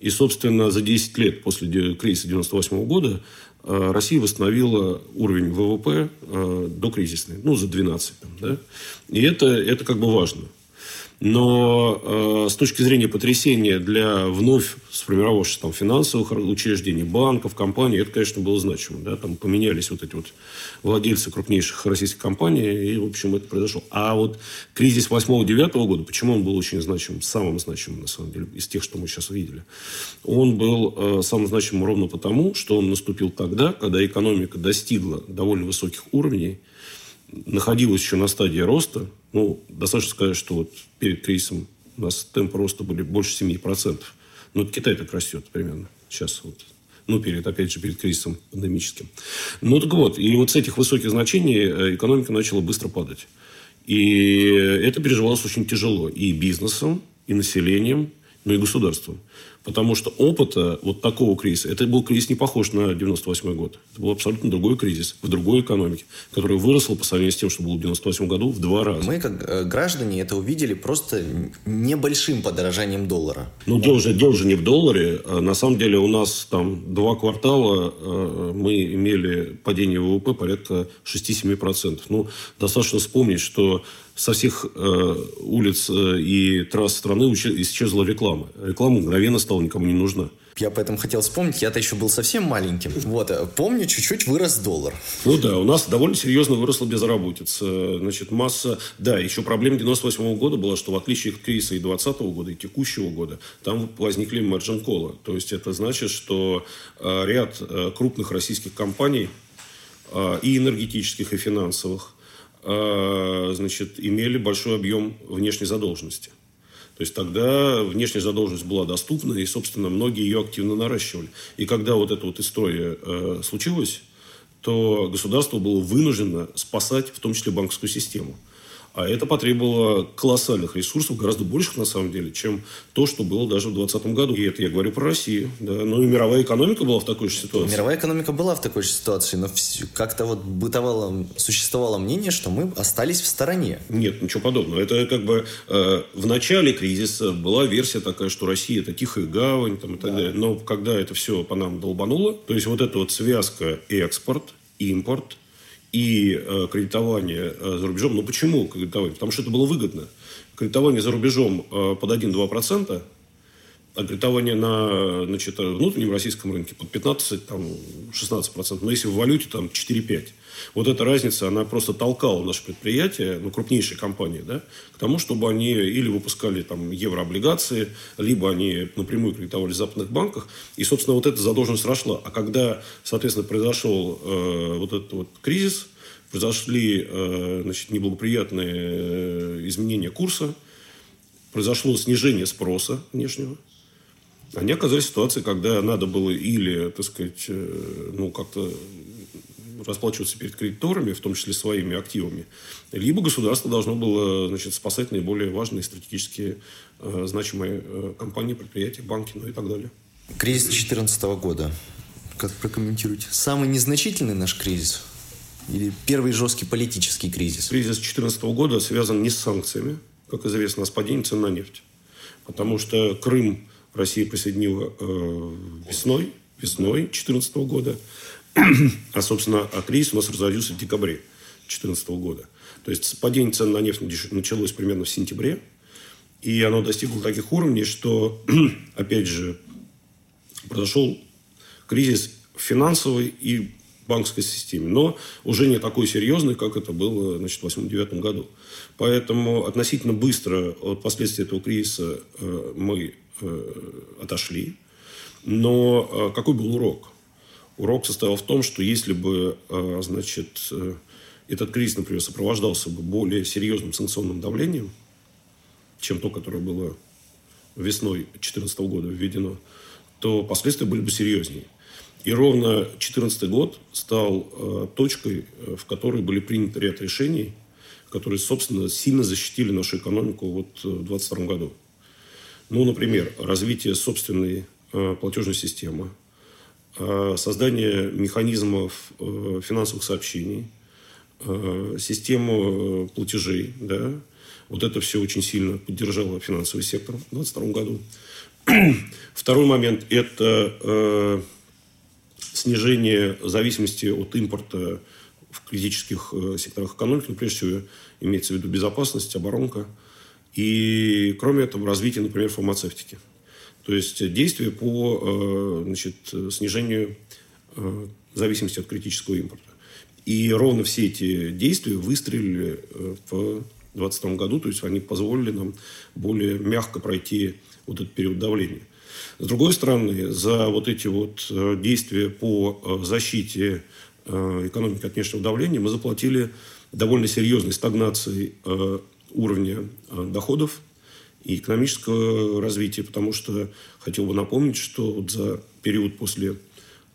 И, собственно, за 10 лет после кризиса 1998 года э, Россия восстановила уровень ВВП э, до кризисный, ну, за 12. Там, да? И это, это как бы важно. Но э, с точки зрения потрясения для вновь сформировавшихся там, финансовых учреждений, банков, компаний, это, конечно, было значимо. Да? Там поменялись вот эти вот владельцы крупнейших российских компаний, и, в общем, это произошло. А вот кризис 8-9 года, почему он был очень значимым, самым значимым, на самом деле, из тех, что мы сейчас видели? Он был э, самым значимым ровно потому, что он наступил тогда, когда экономика достигла довольно высоких уровней, находилась еще на стадии роста, ну, достаточно сказать, что вот перед кризисом у нас темпы роста были больше 7%. Ну, Китай так растет примерно сейчас. Вот. Ну, перед, опять же, перед кризисом пандемическим. Ну, так вот, и вот с этих высоких значений э, экономика начала быстро падать. И это переживалось очень тяжело и бизнесом, и населением, но и государством. Потому что опыта вот такого кризиса, это был кризис не похож на 98 год. Это был абсолютно другой кризис в другой экономике, которая выросла по сравнению с тем, что было в 98 году в два раза. Мы, как э, граждане, это увидели просто небольшим подорожанием доллара. Ну, дело же, дело же не в долларе. А на самом деле у нас там два квартала э, мы имели падение ВВП порядка 6-7%. Ну, достаточно вспомнить, что со всех э, улиц э, и трасс страны исчезла реклама. Реклама мгновенно стала никому не нужна. Я поэтому хотел вспомнить, я-то еще был совсем маленьким. Вот, э, помню, чуть-чуть вырос доллар. Ну да, у нас довольно серьезно выросла безработица. Значит, масса... Да, еще проблема 98 -го года была, что в отличие от кризиса и 20 -го года, и текущего года, там возникли margin колы. То есть, это значит, что э, ряд крупных российских компаний и энергетических, и финансовых значит, имели большой объем внешней задолженности. То есть тогда внешняя задолженность была доступна, и, собственно, многие ее активно наращивали. И когда вот эта вот история э, случилась, то государство было вынуждено спасать в том числе банковскую систему. А это потребовало колоссальных ресурсов, гораздо больших на самом деле, чем то, что было даже в 2020 году. И это я говорю про Россию. Да. Но и мировая экономика была в такой же ситуации. Мировая экономика была в такой же ситуации, но как-то вот бытовало, существовало мнение, что мы остались в стороне. Нет, ничего подобного. Это как бы э, в начале кризиса была версия такая, что Россия это тихая гавань там, и так да. далее. Но когда это все по нам долбануло, то есть вот эта вот связка экспорт, импорт – и э, кредитование э, за рубежом. Ну, почему кредитование? Потому что это было выгодно. Кредитование за рубежом э, под 1-2%, а кредитование на значит, внутреннем российском рынке под 15-16%. Но если в валюте там 4-5%. Вот эта разница, она просто толкала наши предприятия, ну, крупнейшие компании, да, к тому, чтобы они или выпускали там еврооблигации, либо они напрямую кредитовали в западных банках. И, собственно, вот эта задолженность росла. А когда, соответственно, произошел э, вот этот вот кризис, произошли э, значит, неблагоприятные э, изменения курса, произошло снижение спроса внешнего, они оказались в ситуации, когда надо было или, так сказать, э, ну, как-то расплачиваться перед кредиторами, в том числе своими активами, либо государство должно было значит, спасать наиболее важные стратегические э, значимые э, компании, предприятия, банки, ну и так далее. Кризис 2014 года. Как прокомментируете? Самый незначительный наш кризис? Или первый жесткий политический кризис? Кризис 2014 года связан не с санкциями, как известно, а с падением цен на нефть. Потому что Крым Россия присоединила э, весной, весной 2014 года. (clears throat) А, собственно, а кризис у нас разразился в декабре 2014 года. То есть падение цен на нефть началось примерно в сентябре. И оно достигло таких уровней, что, (clears throat) опять же, произошел кризис финансовой и банковской системе, но уже не такой серьезный, как это было значит, в 2008-2009 году. Поэтому относительно быстро от последствий этого кризиса э, мы э, отошли. Но э, какой был урок? Урок состоял в том, что если бы, э, значит, э, этот кризис, например, сопровождался бы более серьезным санкционным давлением, чем то, которое было весной 2014 года введено, то последствия были бы серьезнее. И ровно 2014 год стал э, точкой, в которой были приняты ряд решений, которые, собственно, сильно защитили нашу экономику вот в 2022 году. Ну, например, развитие собственной платежной системы, создание механизмов э, финансовых сообщений, э, систему платежей. Да? Вот это все очень сильно поддержало финансовый сектор в 2022 году. (clears throat) Второй момент – это снижение зависимости от импорта в критических секторах экономики, ну, прежде всего имеется в виду безопасность, оборонка. И, кроме этого, развитие, например, фармацевтики. То есть действия по э, значит, снижению э, зависимости от критического импорта. И ровно все эти действия выстрелили э, в 2022 году, то есть они позволили нам более мягко пройти вот этот период давления. С другой стороны, за вот эти вот действия по защите экономики от внешнего давления мы заплатили довольно серьезной стагнацией уровня доходов и экономического развития, потому что хотел бы напомнить, что вот за период после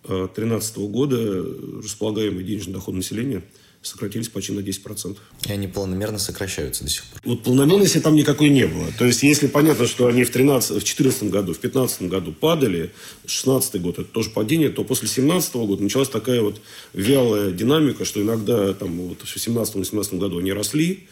2013 э, года располагаемый денежный доход населения сократились почти на 10%. И они планомерно сокращаются до сих пор. Вот планомерности там никакой не было. То есть, если понятно, что они в 13, в 2014 году, в 2015 году падали, 2016 год это тоже падение, то после 2017 года началась такая вот вялая динамика, что иногда там вот в 2017-2018 году они росли,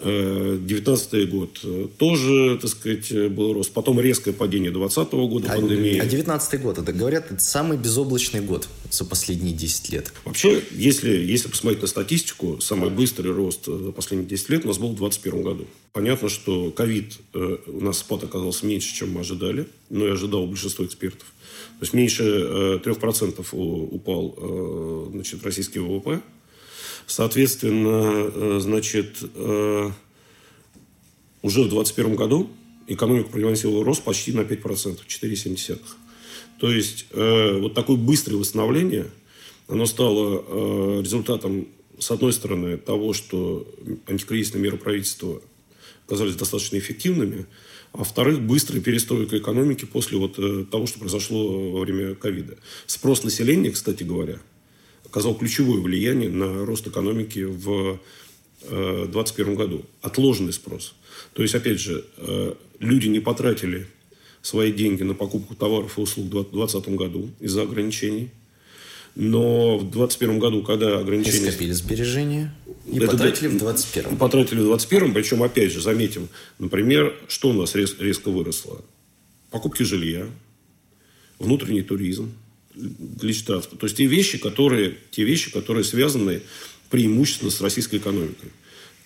19 год э, тоже, так сказать, был рост. Потом резкое падение 2020 года, а, пандемия. А 19 год, это говорят, это самый безоблачный год за последние 10 лет. Вообще, если, если посмотреть на статистику, самый быстрый рост за последние 10 лет у нас был в 2021 году. Понятно, что ковид э, у нас спад оказался меньше, чем мы ожидали, но и ожидал большинство экспертов. То есть меньше э, 3% упал э, значит, российский ВВП Соответственно, э, значит, э, уже в 2021 году экономика продемонстрировала рост почти на 5%, 4,7%. То есть, э, вот такое быстрое восстановление, оно стало результатом, с одной стороны, того, что антикризисные меры правительства оказались достаточно эффективными, а во-вторых, быстрая перестройка экономики после вот того, что произошло во время ковида. Спрос населения, кстати говоря, оказал ключевое влияние на рост экономики в 2021 году. Отложенный спрос. То есть, опять же, люди не потратили свои деньги на покупку товаров и услуг в 2020 году из-за ограничений. Но в 2021 году, когда ограничения... И скопили сбережения и это, потратили в 2021. Потратили в 2021, причем, опять же, заметим, например, что у нас рез, резко выросло. Покупки жилья, внутренний туризм, личный транспорт. То есть, те вещи, которые, те вещи, которые связаны преимущественно с российской экономикой.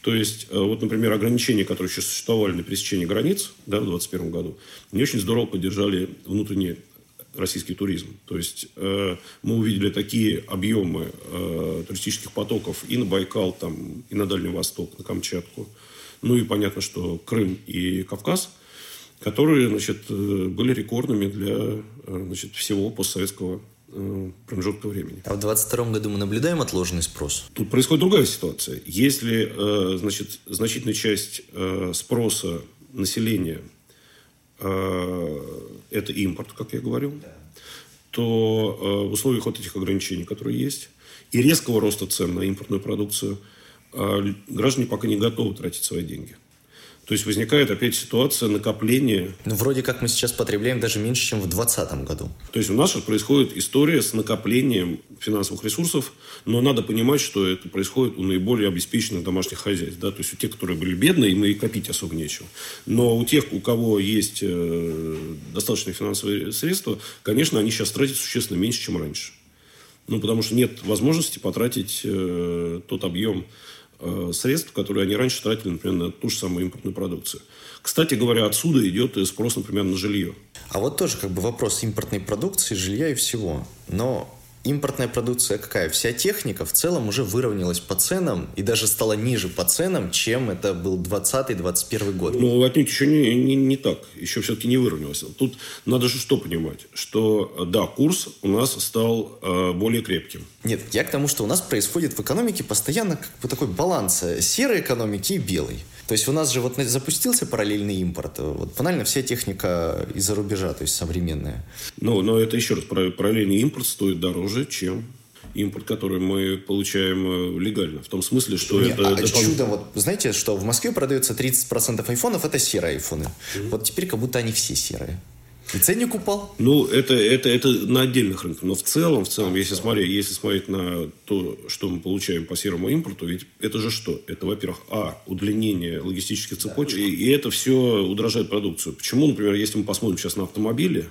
То есть, э, вот, например, ограничения, которые еще существовали на пересечении границ да, в 2021 году, не очень здорово поддержали внутренний российский туризм. То есть э, мы увидели такие объемы э, туристических потоков и на Байкал, там, и на Дальний Восток, на Камчатку. Ну и понятно, что Крым и Кавказ, которые значит, э, были рекордными для э, значит, всего постсоветского э, промежутка времени. А в 2022 году мы наблюдаем отложенный спрос? Тут происходит другая ситуация. Если значит, значительная часть спроса населения – это импорт, как я говорил, да. то в условиях вот этих ограничений, которые есть, и резкого роста цен на импортную продукцию, граждане пока не готовы тратить свои деньги. То есть возникает опять ситуация накопления. Ну, вроде как мы сейчас потребляем даже меньше, чем в 2020 году. То есть у нас происходит история с накоплением финансовых ресурсов, но надо понимать, что это происходит у наиболее обеспеченных домашних хозяйств. Да? То есть у тех, которые были бедные, им и копить особо нечего. Но у тех, у кого есть э, достаточные финансовые средства, конечно, они сейчас тратят существенно меньше, чем раньше. Ну, потому что нет возможности потратить э, тот объем средств, которые они раньше тратили, например, на ту же самую импортную продукцию. Кстати говоря, отсюда идет спрос, например, на жилье. А вот тоже как бы вопрос импортной продукции, жилья и всего. Но импортная продукция какая? Вся техника в целом уже выровнялась по ценам и даже стала ниже по ценам, чем это был 20-21 год. Ну, отнюдь еще не, не, не так. Еще все-таки не выровнялась. Тут надо же что понимать, что да, курс у нас стал э, более крепким. Нет, я к тому, что у нас происходит в экономике постоянно как бы такой баланс э, серой экономики и белой. То есть у нас же вот запустился параллельный импорт. Вот банально вся техника из-за рубежа, то есть современная. Ну, но это еще раз, параллельный импорт стоит дороже, чем импорт, который мы получаем э, легально. В том смысле, что Не, это... А допол... чудо, вот знаете, что в Москве продается 30% айфонов, это серые айфоны. Mm-hmm. Вот теперь как будто они все серые. И ценник упал? Ну, это, это, это на отдельных рынках. Но в целом, в целом, если смотреть, если смотреть на то, что мы получаем по серому импорту, ведь это же что? Это, во-первых, а, удлинение логистических цепочек, да. и, и это все удорожает продукцию. Почему, например, если мы посмотрим сейчас на автомобили,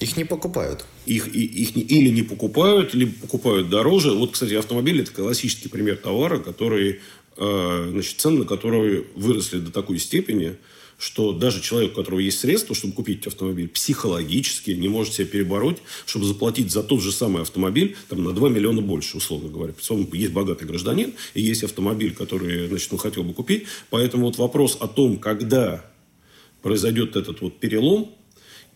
их не покупают. Их, и, их не, или не покупают, либо покупают дороже. Вот, кстати, автомобиль – это классический пример товара, который, э, значит, цены на которые выросли до такой степени, что даже человек, у которого есть средства, чтобы купить автомобиль, психологически не может себя перебороть, чтобы заплатить за тот же самый автомобиль там, на 2 миллиона больше, условно говоря. Причем есть богатый гражданин, и есть автомобиль, который значит, он хотел бы купить. Поэтому вот вопрос о том, когда произойдет этот вот перелом,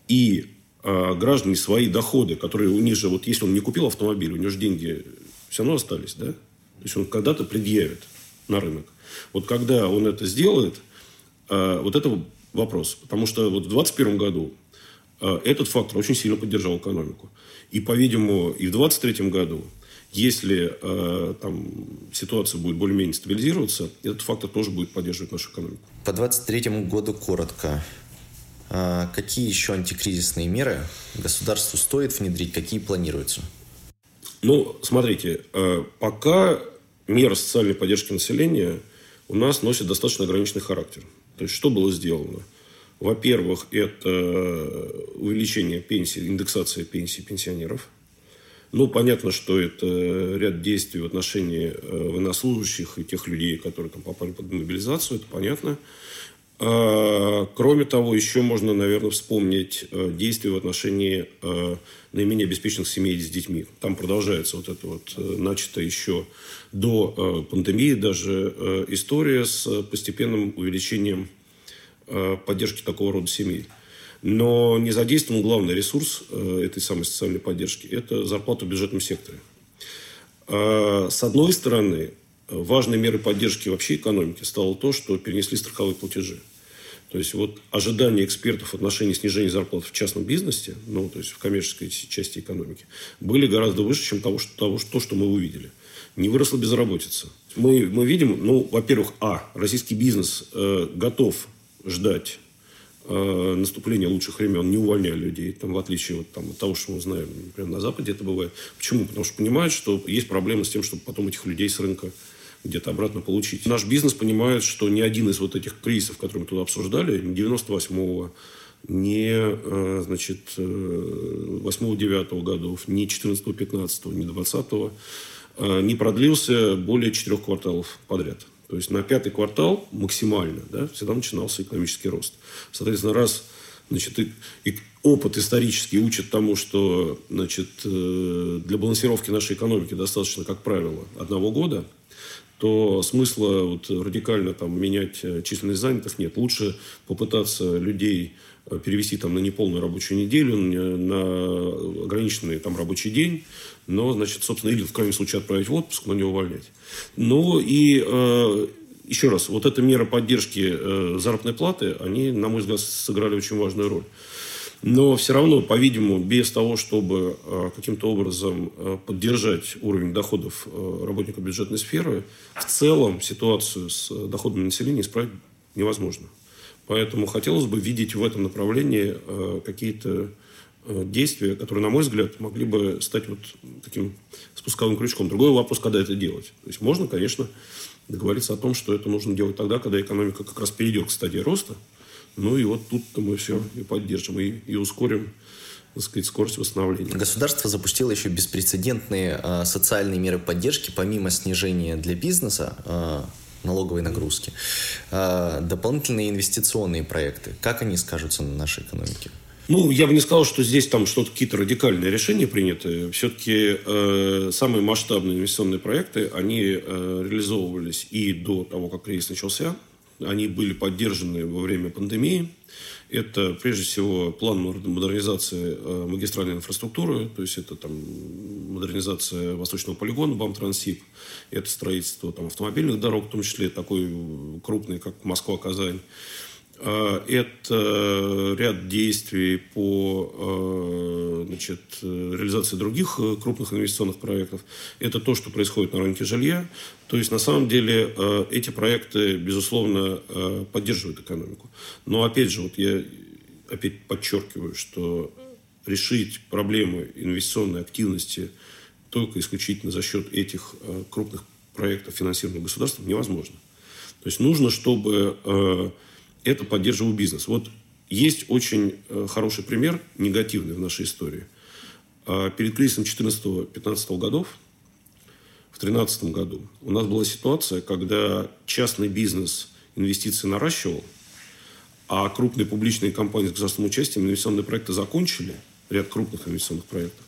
и э, граждане свои доходы, которые у них же, вот если он не купил автомобиль, у него же деньги все равно остались, да? То есть он когда-то предъявит на рынок. Вот когда он это сделает – вот это вопрос. Потому что вот в 2021 году э, этот фактор очень сильно поддержал экономику. И, по-видимому, и в 2023 году, если э, там, ситуация будет более-менее стабилизироваться, этот фактор тоже будет поддерживать нашу экономику. По 2023 году коротко. А какие еще антикризисные меры государству стоит внедрить, какие планируются? Ну, смотрите, пока меры социальной поддержки населения у нас носят достаточно ограниченный характер. То есть, что было сделано? Во-первых, это увеличение пенсии, индексация пенсий пенсионеров. Ну, понятно, что это ряд действий в отношении э, военнослужащих и тех людей, которые там попали под мобилизацию, это понятно. А, кроме того, еще можно, наверное, вспомнить э, действия в отношении э, наименее обеспеченных семей с детьми. Там продолжается вот это вот начатое еще до пандемии даже история с постепенным увеличением поддержки такого рода семей. Но не задействован главный ресурс этой самой социальной поддержки – это зарплата в бюджетном секторе. А, с одной стороны, важной мерой поддержки вообще экономики стало то, что перенесли страховые платежи. То есть, вот ожидания экспертов в отношении снижения зарплат в частном бизнесе, ну, то есть в коммерческой части экономики, были гораздо выше, чем того, что, того, то, что мы увидели. не выросла безработица. Мы, мы видим, ну, во-первых, а, российский бизнес э, готов ждать э, наступления лучших времен, не увольняя людей, там, в отличие вот, там, от того, что мы знаем, например, на Западе это бывает. Почему? Потому что понимают, что есть проблемы с тем, чтобы потом этих людей с рынка где-то обратно получить. Наш бизнес понимает, что ни один из вот этих кризисов, которые мы тут обсуждали, 98-го, не э, значит, 8-9 э, годов, не 14-15, не 20 э, не продлился более четырех кварталов подряд. То есть на пятый квартал максимально да, всегда начинался экономический рост. Соответственно, раз значит, и, и опыт исторический учит тому, что значит, для балансировки нашей экономики достаточно, как правило, одного года – то смысла вот радикально там, менять э, численность занятых нет. Лучше попытаться людей э, перевести там, на неполную рабочую неделю, на ограниченный там, рабочий день, но, значит, собственно, или в крайнем случае отправить в отпуск, но не увольнять. Ну и э, еще раз, вот эта мера поддержки э, заработной платы, они, на мой взгляд, сыграли очень важную роль. Но все равно, по-видимому, без того, чтобы э, каким-то образом э, поддержать уровень доходов э, работников бюджетной сферы, в целом ситуацию с доходами населения исправить невозможно. Поэтому хотелось бы видеть в этом направлении какие-то действия, которые, на мой взгляд, могли бы стать вот таким спусковым крючком. Другой вопрос, когда это делать. То есть можно, конечно, договориться о том, что это нужно делать тогда, когда экономика как раз перейдет к стадии роста, ну и вот тут-то мы все и поддержим, и, и ускорим так сказать, скорость восстановления. Государство запустило еще беспрецедентные э, социальные меры поддержки, помимо снижения для бизнеса э, налоговой нагрузки, э, дополнительные инвестиционные проекты. Как они скажутся на нашей экономике? Ну, я бы не сказал, что здесь там что-то какие-то радикальные решения приняты. Все-таки э, самые масштабные инвестиционные проекты, они э, реализовывались и до того, как кризис начался. Они были поддержаны во время пандемии. Это, прежде всего, план модернизации э, магистральной инфраструктуры, то есть это там, модернизация Восточного полигона, БАМ-Трансип, это строительство там, автомобильных дорог, в том числе такой крупный, как Москва-Казань. А, это ряд действий по а, значит, реализации других э, крупных инвестиционных проектов. Это то, что происходит на рынке жилья. То есть, на самом деле, эти проекты, безусловно, поддерживают экономику. Но, опять же, вот я опять подчеркиваю, что решить проблемы инвестиционной активности только исключительно за счет этих крупных проектов, финансируемых государством, невозможно. То есть, нужно, чтобы это поддерживал бизнес. Вот есть очень э, хороший пример, негативный в нашей истории. А, перед кризисом 2014-2015 годов, в 2013 году, у нас была ситуация, когда частный бизнес инвестиции наращивал, а крупные публичные компании с государственным участием инвестиционные проекты закончили, ряд крупных инвестиционных проектов,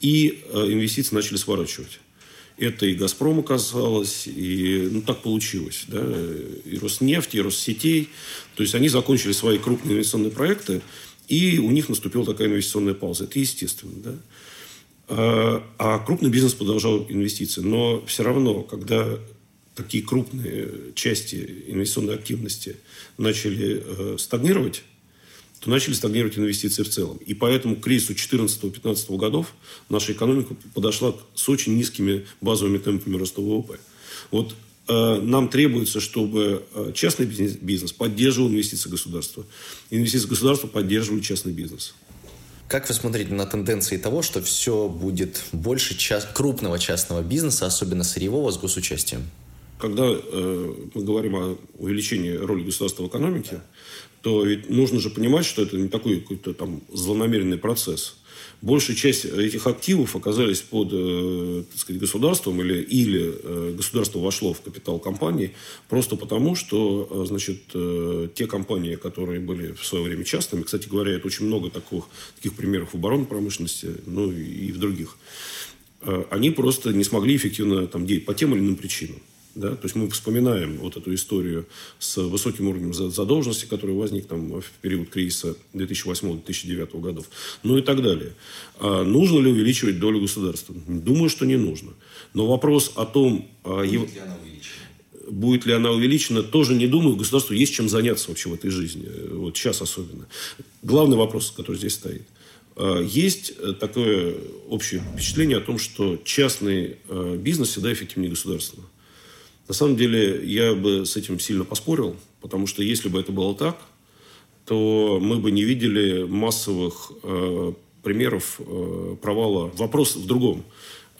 и э, инвестиции начали сворачивать. Это и «Газпром» оказалось, и ну, так получилось. Да? И Роснефть, и Россетей. То есть, они закончили свои крупные инвестиционные проекты, и у них наступила такая инвестиционная пауза. Это естественно. Да? А, а крупный бизнес продолжал инвестиции. Но все равно, когда такие крупные части инвестиционной активности начали э, стагнировать, то начали стагнировать инвестиции в целом. И поэтому к кризису 2014-2015 годов наша экономика подошла с очень низкими базовыми темпами роста ВВП. Вот э, нам требуется, чтобы э, частный бизнес, бизнес поддерживал инвестиции государства. Инвестиции государства поддерживали частный бизнес. Как вы смотрите на тенденции того, что все будет больше част... крупного частного бизнеса, особенно сырьевого, с госучастием? Когда э, мы говорим о увеличении роли государства в экономике, то ведь нужно же понимать, что это не такой какой-то там злонамеренный процесс. Большая часть этих активов оказались под э, так сказать, государством или, или э, государство вошло в капитал компании просто потому, что э, значит, те компании, которые были в свое время частными, кстати говоря, это очень много таких, таких примеров в оборонной промышленности, ну и в других, они просто не смогли эффективно там, действовать по тем или иным причинам. Да? То есть мы вспоминаем вот эту историю с высоким уровнем задолженности, который возник там в период кризиса 2008-2009 годов, ну и так далее. А нужно ли увеличивать долю государства? Думаю, что не нужно. Но вопрос о том... А, Будет ли она увеличена? Будет ли она увеличена, тоже не думаю. Государству есть чем заняться вообще в этой жизни. Вот сейчас особенно. Главный вопрос, который здесь стоит. Э, есть такое общее впечатление о том, что частный бизнес всегда эффективнее государственного. На самом деле, я бы с этим сильно поспорил, потому что если бы это было так, то мы бы не видели массовых примеров провала. Вопрос в другом.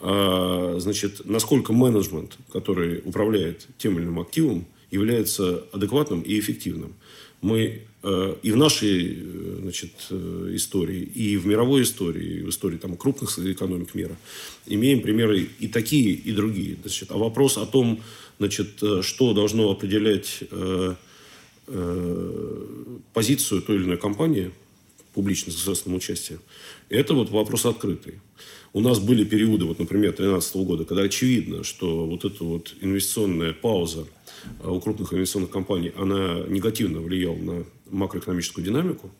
А, значит, насколько менеджмент, который управляет тем или иным активом, является адекватным и эффективным. Мы э, и в нашей э, значит, э, истории, и в мировой истории, и в истории там, крупных экономик мира имеем примеры и такие, и другие. Значит, а вопрос о том, значит, что должно определять э, э, позицию той или иной компании, публично с государственным участием, это вот вопрос открытый. У нас были периоды, вот, например, 2013 года, когда очевидно, что вот эта вот инвестиционная пауза э, у крупных инвестиционных компаний, она негативно влияла на макроэкономическую динамику,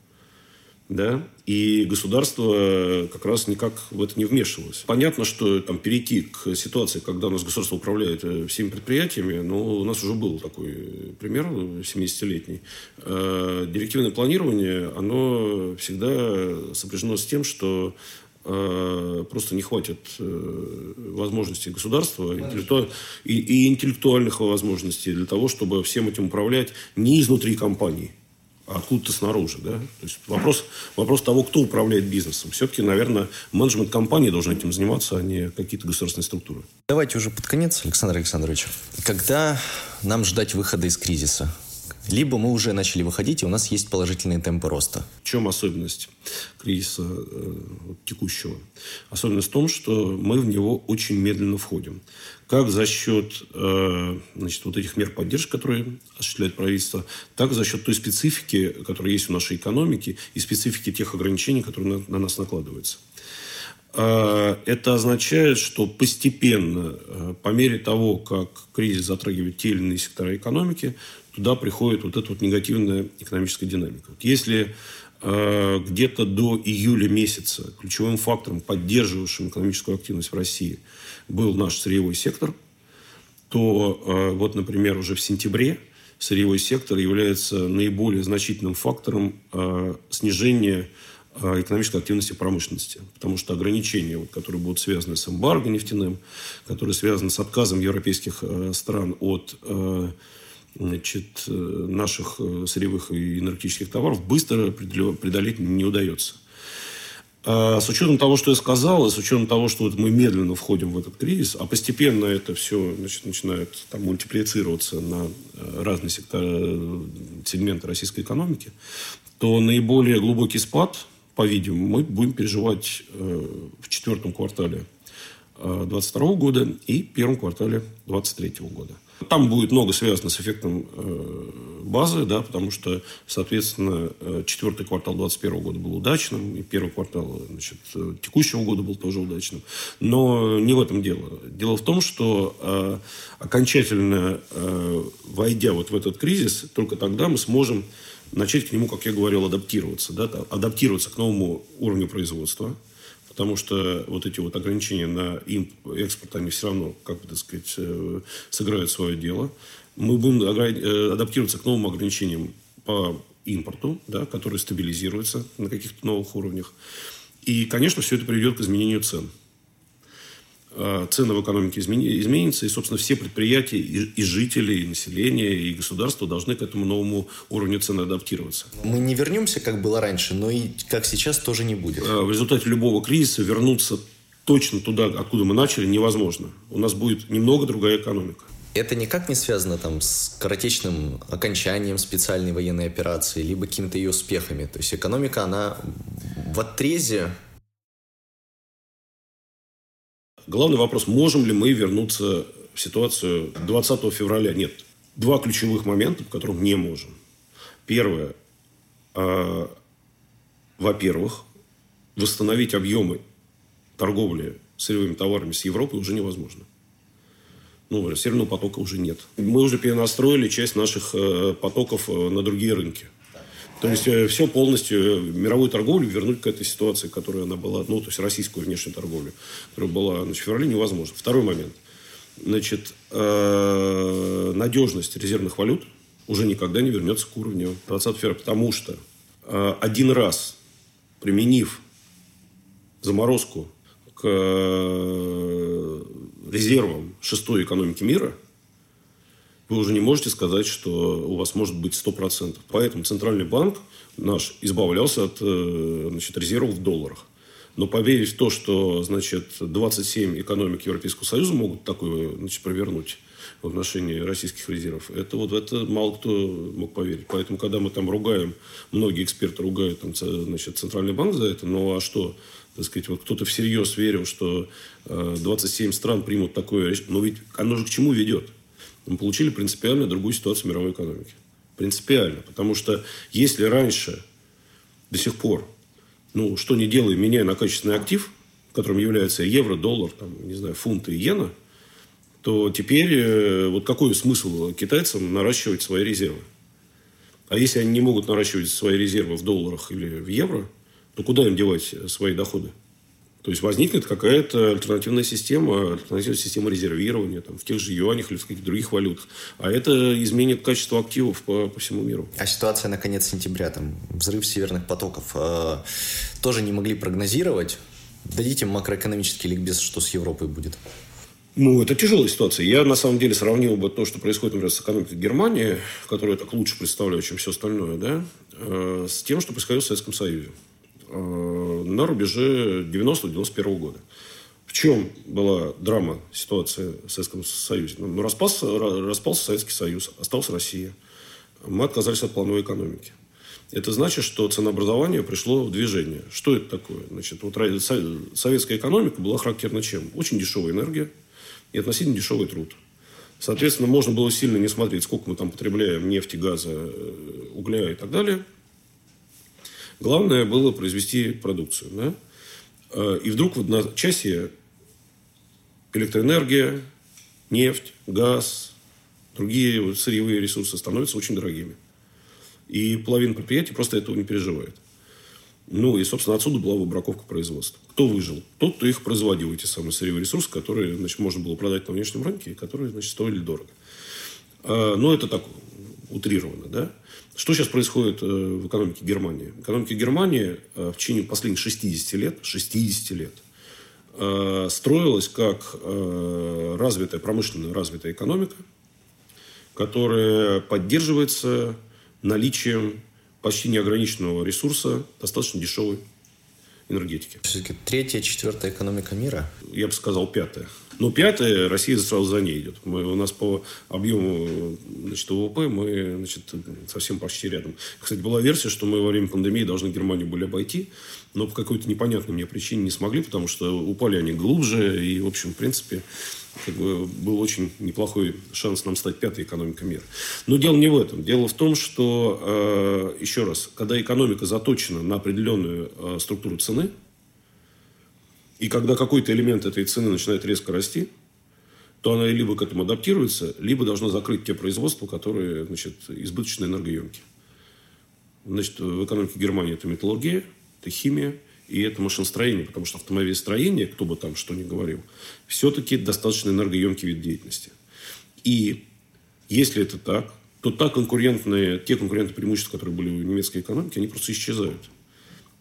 да, и государство как раз никак в это не вмешивалось. Понятно, что там перейти к ситуации, когда у нас государство управляет э, всеми предприятиями, но у нас уже был такой пример 70-летний. Э, директивное планирование, оно всегда сопряжено с тем, что Э, просто не хватит э, возможностей государства интеллекту... и, и интеллектуальных возможностей для того, чтобы всем этим управлять не изнутри компании, откуда-то снаружи. Да? То есть вопрос, вопрос того, кто управляет бизнесом. Все-таки, наверное, менеджмент компании должен этим заниматься, а не какие-то государственные структуры. Давайте уже под конец, Александр Александрович. Когда нам ждать выхода из кризиса? либо мы уже начали выходить, и у нас есть положительные темпы роста. В чем особенность кризиса э, текущего? Особенность в том, что мы в него очень медленно входим. Как за счет э, значит, вот этих мер поддержки, которые осуществляет правительство, так за счет той специфики, которая есть в нашей экономике, и специфики тех ограничений, которые на, на нас накладываются. Э, это означает, что постепенно, э, по мере того, как кризис затрагивает те или иные сектора экономики, туда приходит вот эта вот негативная экономическая динамика. Вот если где-то до июля месяца ключевым фактором, поддерживающим экономическую активность в России, был наш сырьевой сектор, то э, вот, например, уже в сентябре сырьевой сектор является наиболее значительным фактором э, снижения э, экономической активности промышленности. Потому что ограничения, которые будут связаны с эмбарго нефтяным, которые связаны с отказом европейских стран от значит, наших сырьевых и энергетических товаров быстро преодолеть не удается. А с учетом того, что я сказал, и с учетом того, что вот мы медленно входим в этот кризис, а постепенно это все значит, начинает там, мультиплицироваться на э, разные сектора, сегменты российской экономики, то наиболее глубокий спад, по-видимому, мы будем переживать в четвертом квартале 2022 года и первом квартале 2023 года. Там будет много связано с эффектом э, базы, да, потому что, соответственно, э, четвертый квартал 2021 года был удачным, и первый квартал значит, э, текущего года был тоже удачным. Но не в этом дело. Дело в том, что окончательно войдя вот в этот кризис, только тогда мы сможем начать к нему, как я говорил, адаптироваться. Да, адаптироваться к новому уровню производства, потому что вот эти вот ограничения на экспорт, они все равно, как бы, так сказать, э, сыграют свое дело. Мы будем э, адаптироваться к новым ограничениям по импорту, да, которые стабилизируются на каких-то новых уровнях. И, конечно, все это приведет к изменению цен. А, цены в экономике изменятся, и, собственно, все предприятия, и, жители, и население, и государство должны к этому новому уровню цен адаптироваться. Мы не вернемся, как было раньше, но и как сейчас тоже не будет. А, в результате любого кризиса вернуться точно туда, откуда мы начали, невозможно. У нас будет немного другая экономика. Это никак не связано там с скоротечным окончанием специальной военной операции, либо какими-то ее успехами. То есть экономика, она в отрезе Главный вопрос, можем ли мы вернуться в ситуацию 20 февраля? Нет. Два ключевых момента, по которым не можем. Первое. Э, во-первых, восстановить объемы торговли сырьевыми товарами с Европой уже невозможно. Ну, северного потока уже нет. Мы уже перенастроили часть наших э, потоков э, на другие рынки. То есть э, все полностью э, мировую торговлю вернуть к этой ситуации, которая она была, ну, то есть российскую внешнюю торговлю, которая была в феврале, невозможно. Второй момент. Значит, э, надежность резервных валют уже никогда не вернется к уровню 20 февраля, потому что один раз применив заморозку к резервам шестой экономики мира, вы уже не можете сказать, что у вас может быть 100%. Поэтому Центральный банк наш избавлялся от э, значит, резервов в долларах. Но поверить в то, что значит, 27 экономик Европейского Союза могут такое значит, провернуть в отношении российских резервов, это вот это мало кто мог поверить. Поэтому, когда мы там ругаем, многие эксперты ругают там, значит, Центральный банк за это, ну а что? Так сказать, вот кто-то всерьез верил, что 27 э, стран примут такое решение. Но ведь оно же к чему ведет? Мы получили принципиально другую ситуацию мировой экономики. Принципиально. Потому что если раньше, до сих пор, ну, что не делай, меняя на качественный актив, которым является евро, доллар, там, не знаю, фунт и иена, то теперь э, вот какой смысл китайцам наращивать свои резервы? А если они не могут наращивать свои резервы в долларах или в евро, то куда им девать свои доходы? То есть возникнет какая-то альтернативная система, альтернативная система резервирования там, в тех же юанях или в каких-то других валютах. А это изменит качество активов по, по всему миру. А ситуация на конец сентября, там, взрыв северных потоков, э, тоже не могли прогнозировать? Дадите макроэкономический ликбез, что с Европой будет? Ну, это тяжелая ситуация. Я, на самом деле, сравнил бы то, что происходит, например, с экономикой Германии, которую я так лучше представляю, чем все остальное, да, э, с тем, что происходило в Советском Союзе. Э, на рубеже 90-91 года. В чем была драма ситуации в Советском Союзе? Ну, распался, распался Советский Союз, осталась Россия. Мы отказались от плановой экономики. Это значит, что ценообразование пришло в движение. Что это такое? Значит, вот советская экономика была характерна чем? Очень дешевая энергия и относительно дешевый труд. Соответственно, можно было сильно не смотреть, сколько мы там потребляем нефти, газа, э, угля и так далее – Главное было произвести продукцию. Да? Э, и вдруг в одночасье электроэнергия, нефть, газ, другие сырьевые ресурсы становятся очень дорогими. И половина предприятий просто этого не переживает. Ну, и, собственно, отсюда была выбраковка производства. Кто выжил? Тот, кто их производил, эти самые сырьевые ресурсы, которые, значит, можно было продать на внешнем рынке, и которые, значит, стоили дорого. А, но это так утрированно, да? Что сейчас происходит э, в экономике Германии? В экономике Германии э, в течение последних 60 лет, 60 лет, э, строилась как развитая, промышленно развитая экономика, которая поддерживается наличием почти неограниченного ресурса достаточно дешевой энергетики. Все-таки третья, четвертая экономика мира? Я бы сказал пятая. Но пятая, Россия сразу за ней идет. Мы, у нас по объему значит, ВВП мы значит, совсем почти рядом. Кстати, была версия, что мы во время пандемии должны Германию были обойти, но по какой-то непонятной мне причине не смогли, потому что упали они глубже. И, в общем, в принципе, как бы, был очень неплохой шанс нам стать пятой экономикой мира. Но дело не в этом. Дело в том, что, э, еще раз, когда экономика заточена на определенную э, структуру цены, и когда какой-то элемент этой цены начинает резко расти, то она либо к этому адаптируется, либо должна закрыть те производства, которые значит, избыточно энергоемкие. Значит, в экономике Германии это металлургия, это химия – и это машиностроение, потому что автомобилестроение, кто бы там что ни говорил, все-таки достаточно энергоемкий вид деятельности. И если это так, то та конкурентные, те конкурентные преимущества, которые были у немецкой экономики, они просто исчезают.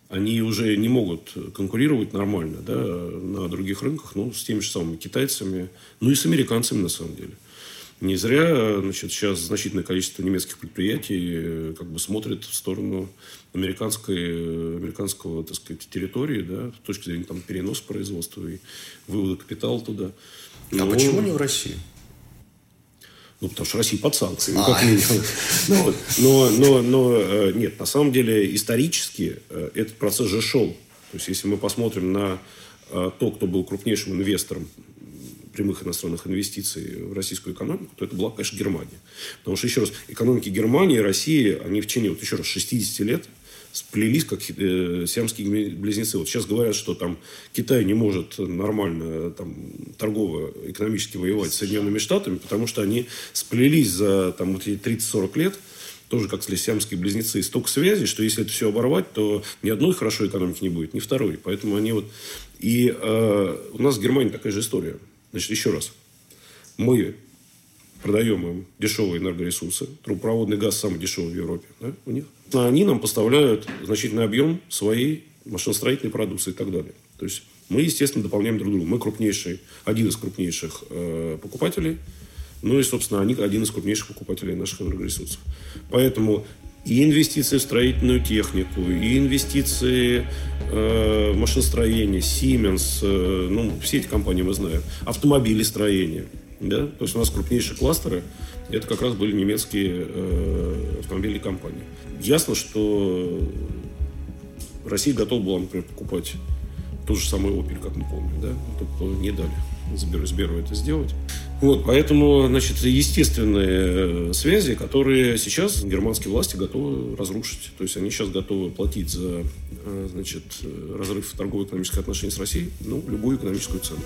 Они уже не могут конкурировать нормально да, на других рынках, ну, с теми же самыми китайцами, ну и с американцами на самом деле. Не зря значит, сейчас значительное количество немецких предприятий э, как бы смотрит в сторону американской, американского так сказать, территории, да, с точки зрения там, переноса производства и вывода капитала туда. А Но... почему не в России? Ну, потому что Россия под санкциями, ну, как минимум. Ну, но, но, но, э, нет, на самом деле, исторически э, этот процесс же шел. То есть, если мы посмотрим на то, кто был крупнейшим инвестором прямых иностранных инвестиций в российскую экономику, то это была, конечно, Германия. Потому что, еще раз, экономики Германии и России, они в течение, вот еще раз, 60 лет сплелись, как э, сиамские близнецы. Вот сейчас говорят, что там Китай не может нормально там, торгово, экономически воевать с Соединенными Штатами, потому что они сплелись за там, вот эти 30-40 лет, тоже как сиамские близнецы, столько связей, что если это все оборвать, то ни одной хорошей экономики не будет, ни второй. Поэтому они вот... И э, у нас в Германии такая же история. Значит, еще раз. Мы продаем им дешевые энергоресурсы. Трубопроводный газ самый дешевый в Европе да, у них. А они нам поставляют значительный объем своей машиностроительной продукции и так далее. То есть мы, естественно, дополняем друг друга. Мы крупнейший, один из крупнейших э, покупателей, ну и, собственно, они один из крупнейших покупателей наших энергоресурсов. Поэтому и инвестиции в строительную технику, и инвестиции э, машиностроение, Siemens, э, ну, все эти компании мы знаем, автомобилестроение. Да? То есть у нас крупнейшие кластеры, это как раз были немецкие э, автомобильные компании. Ясно, что Россия готова была, например, покупать тот же самый Opel, как мы помним, да, только не дали Сберу, Сберу это сделать. Вот, поэтому, значит, естественные э, связи, которые сейчас германские власти готовы разрушить. То есть они сейчас готовы платить за, э, значит, разрыв торгово-экономических отношений с Россией, ну, любую экономическую цену.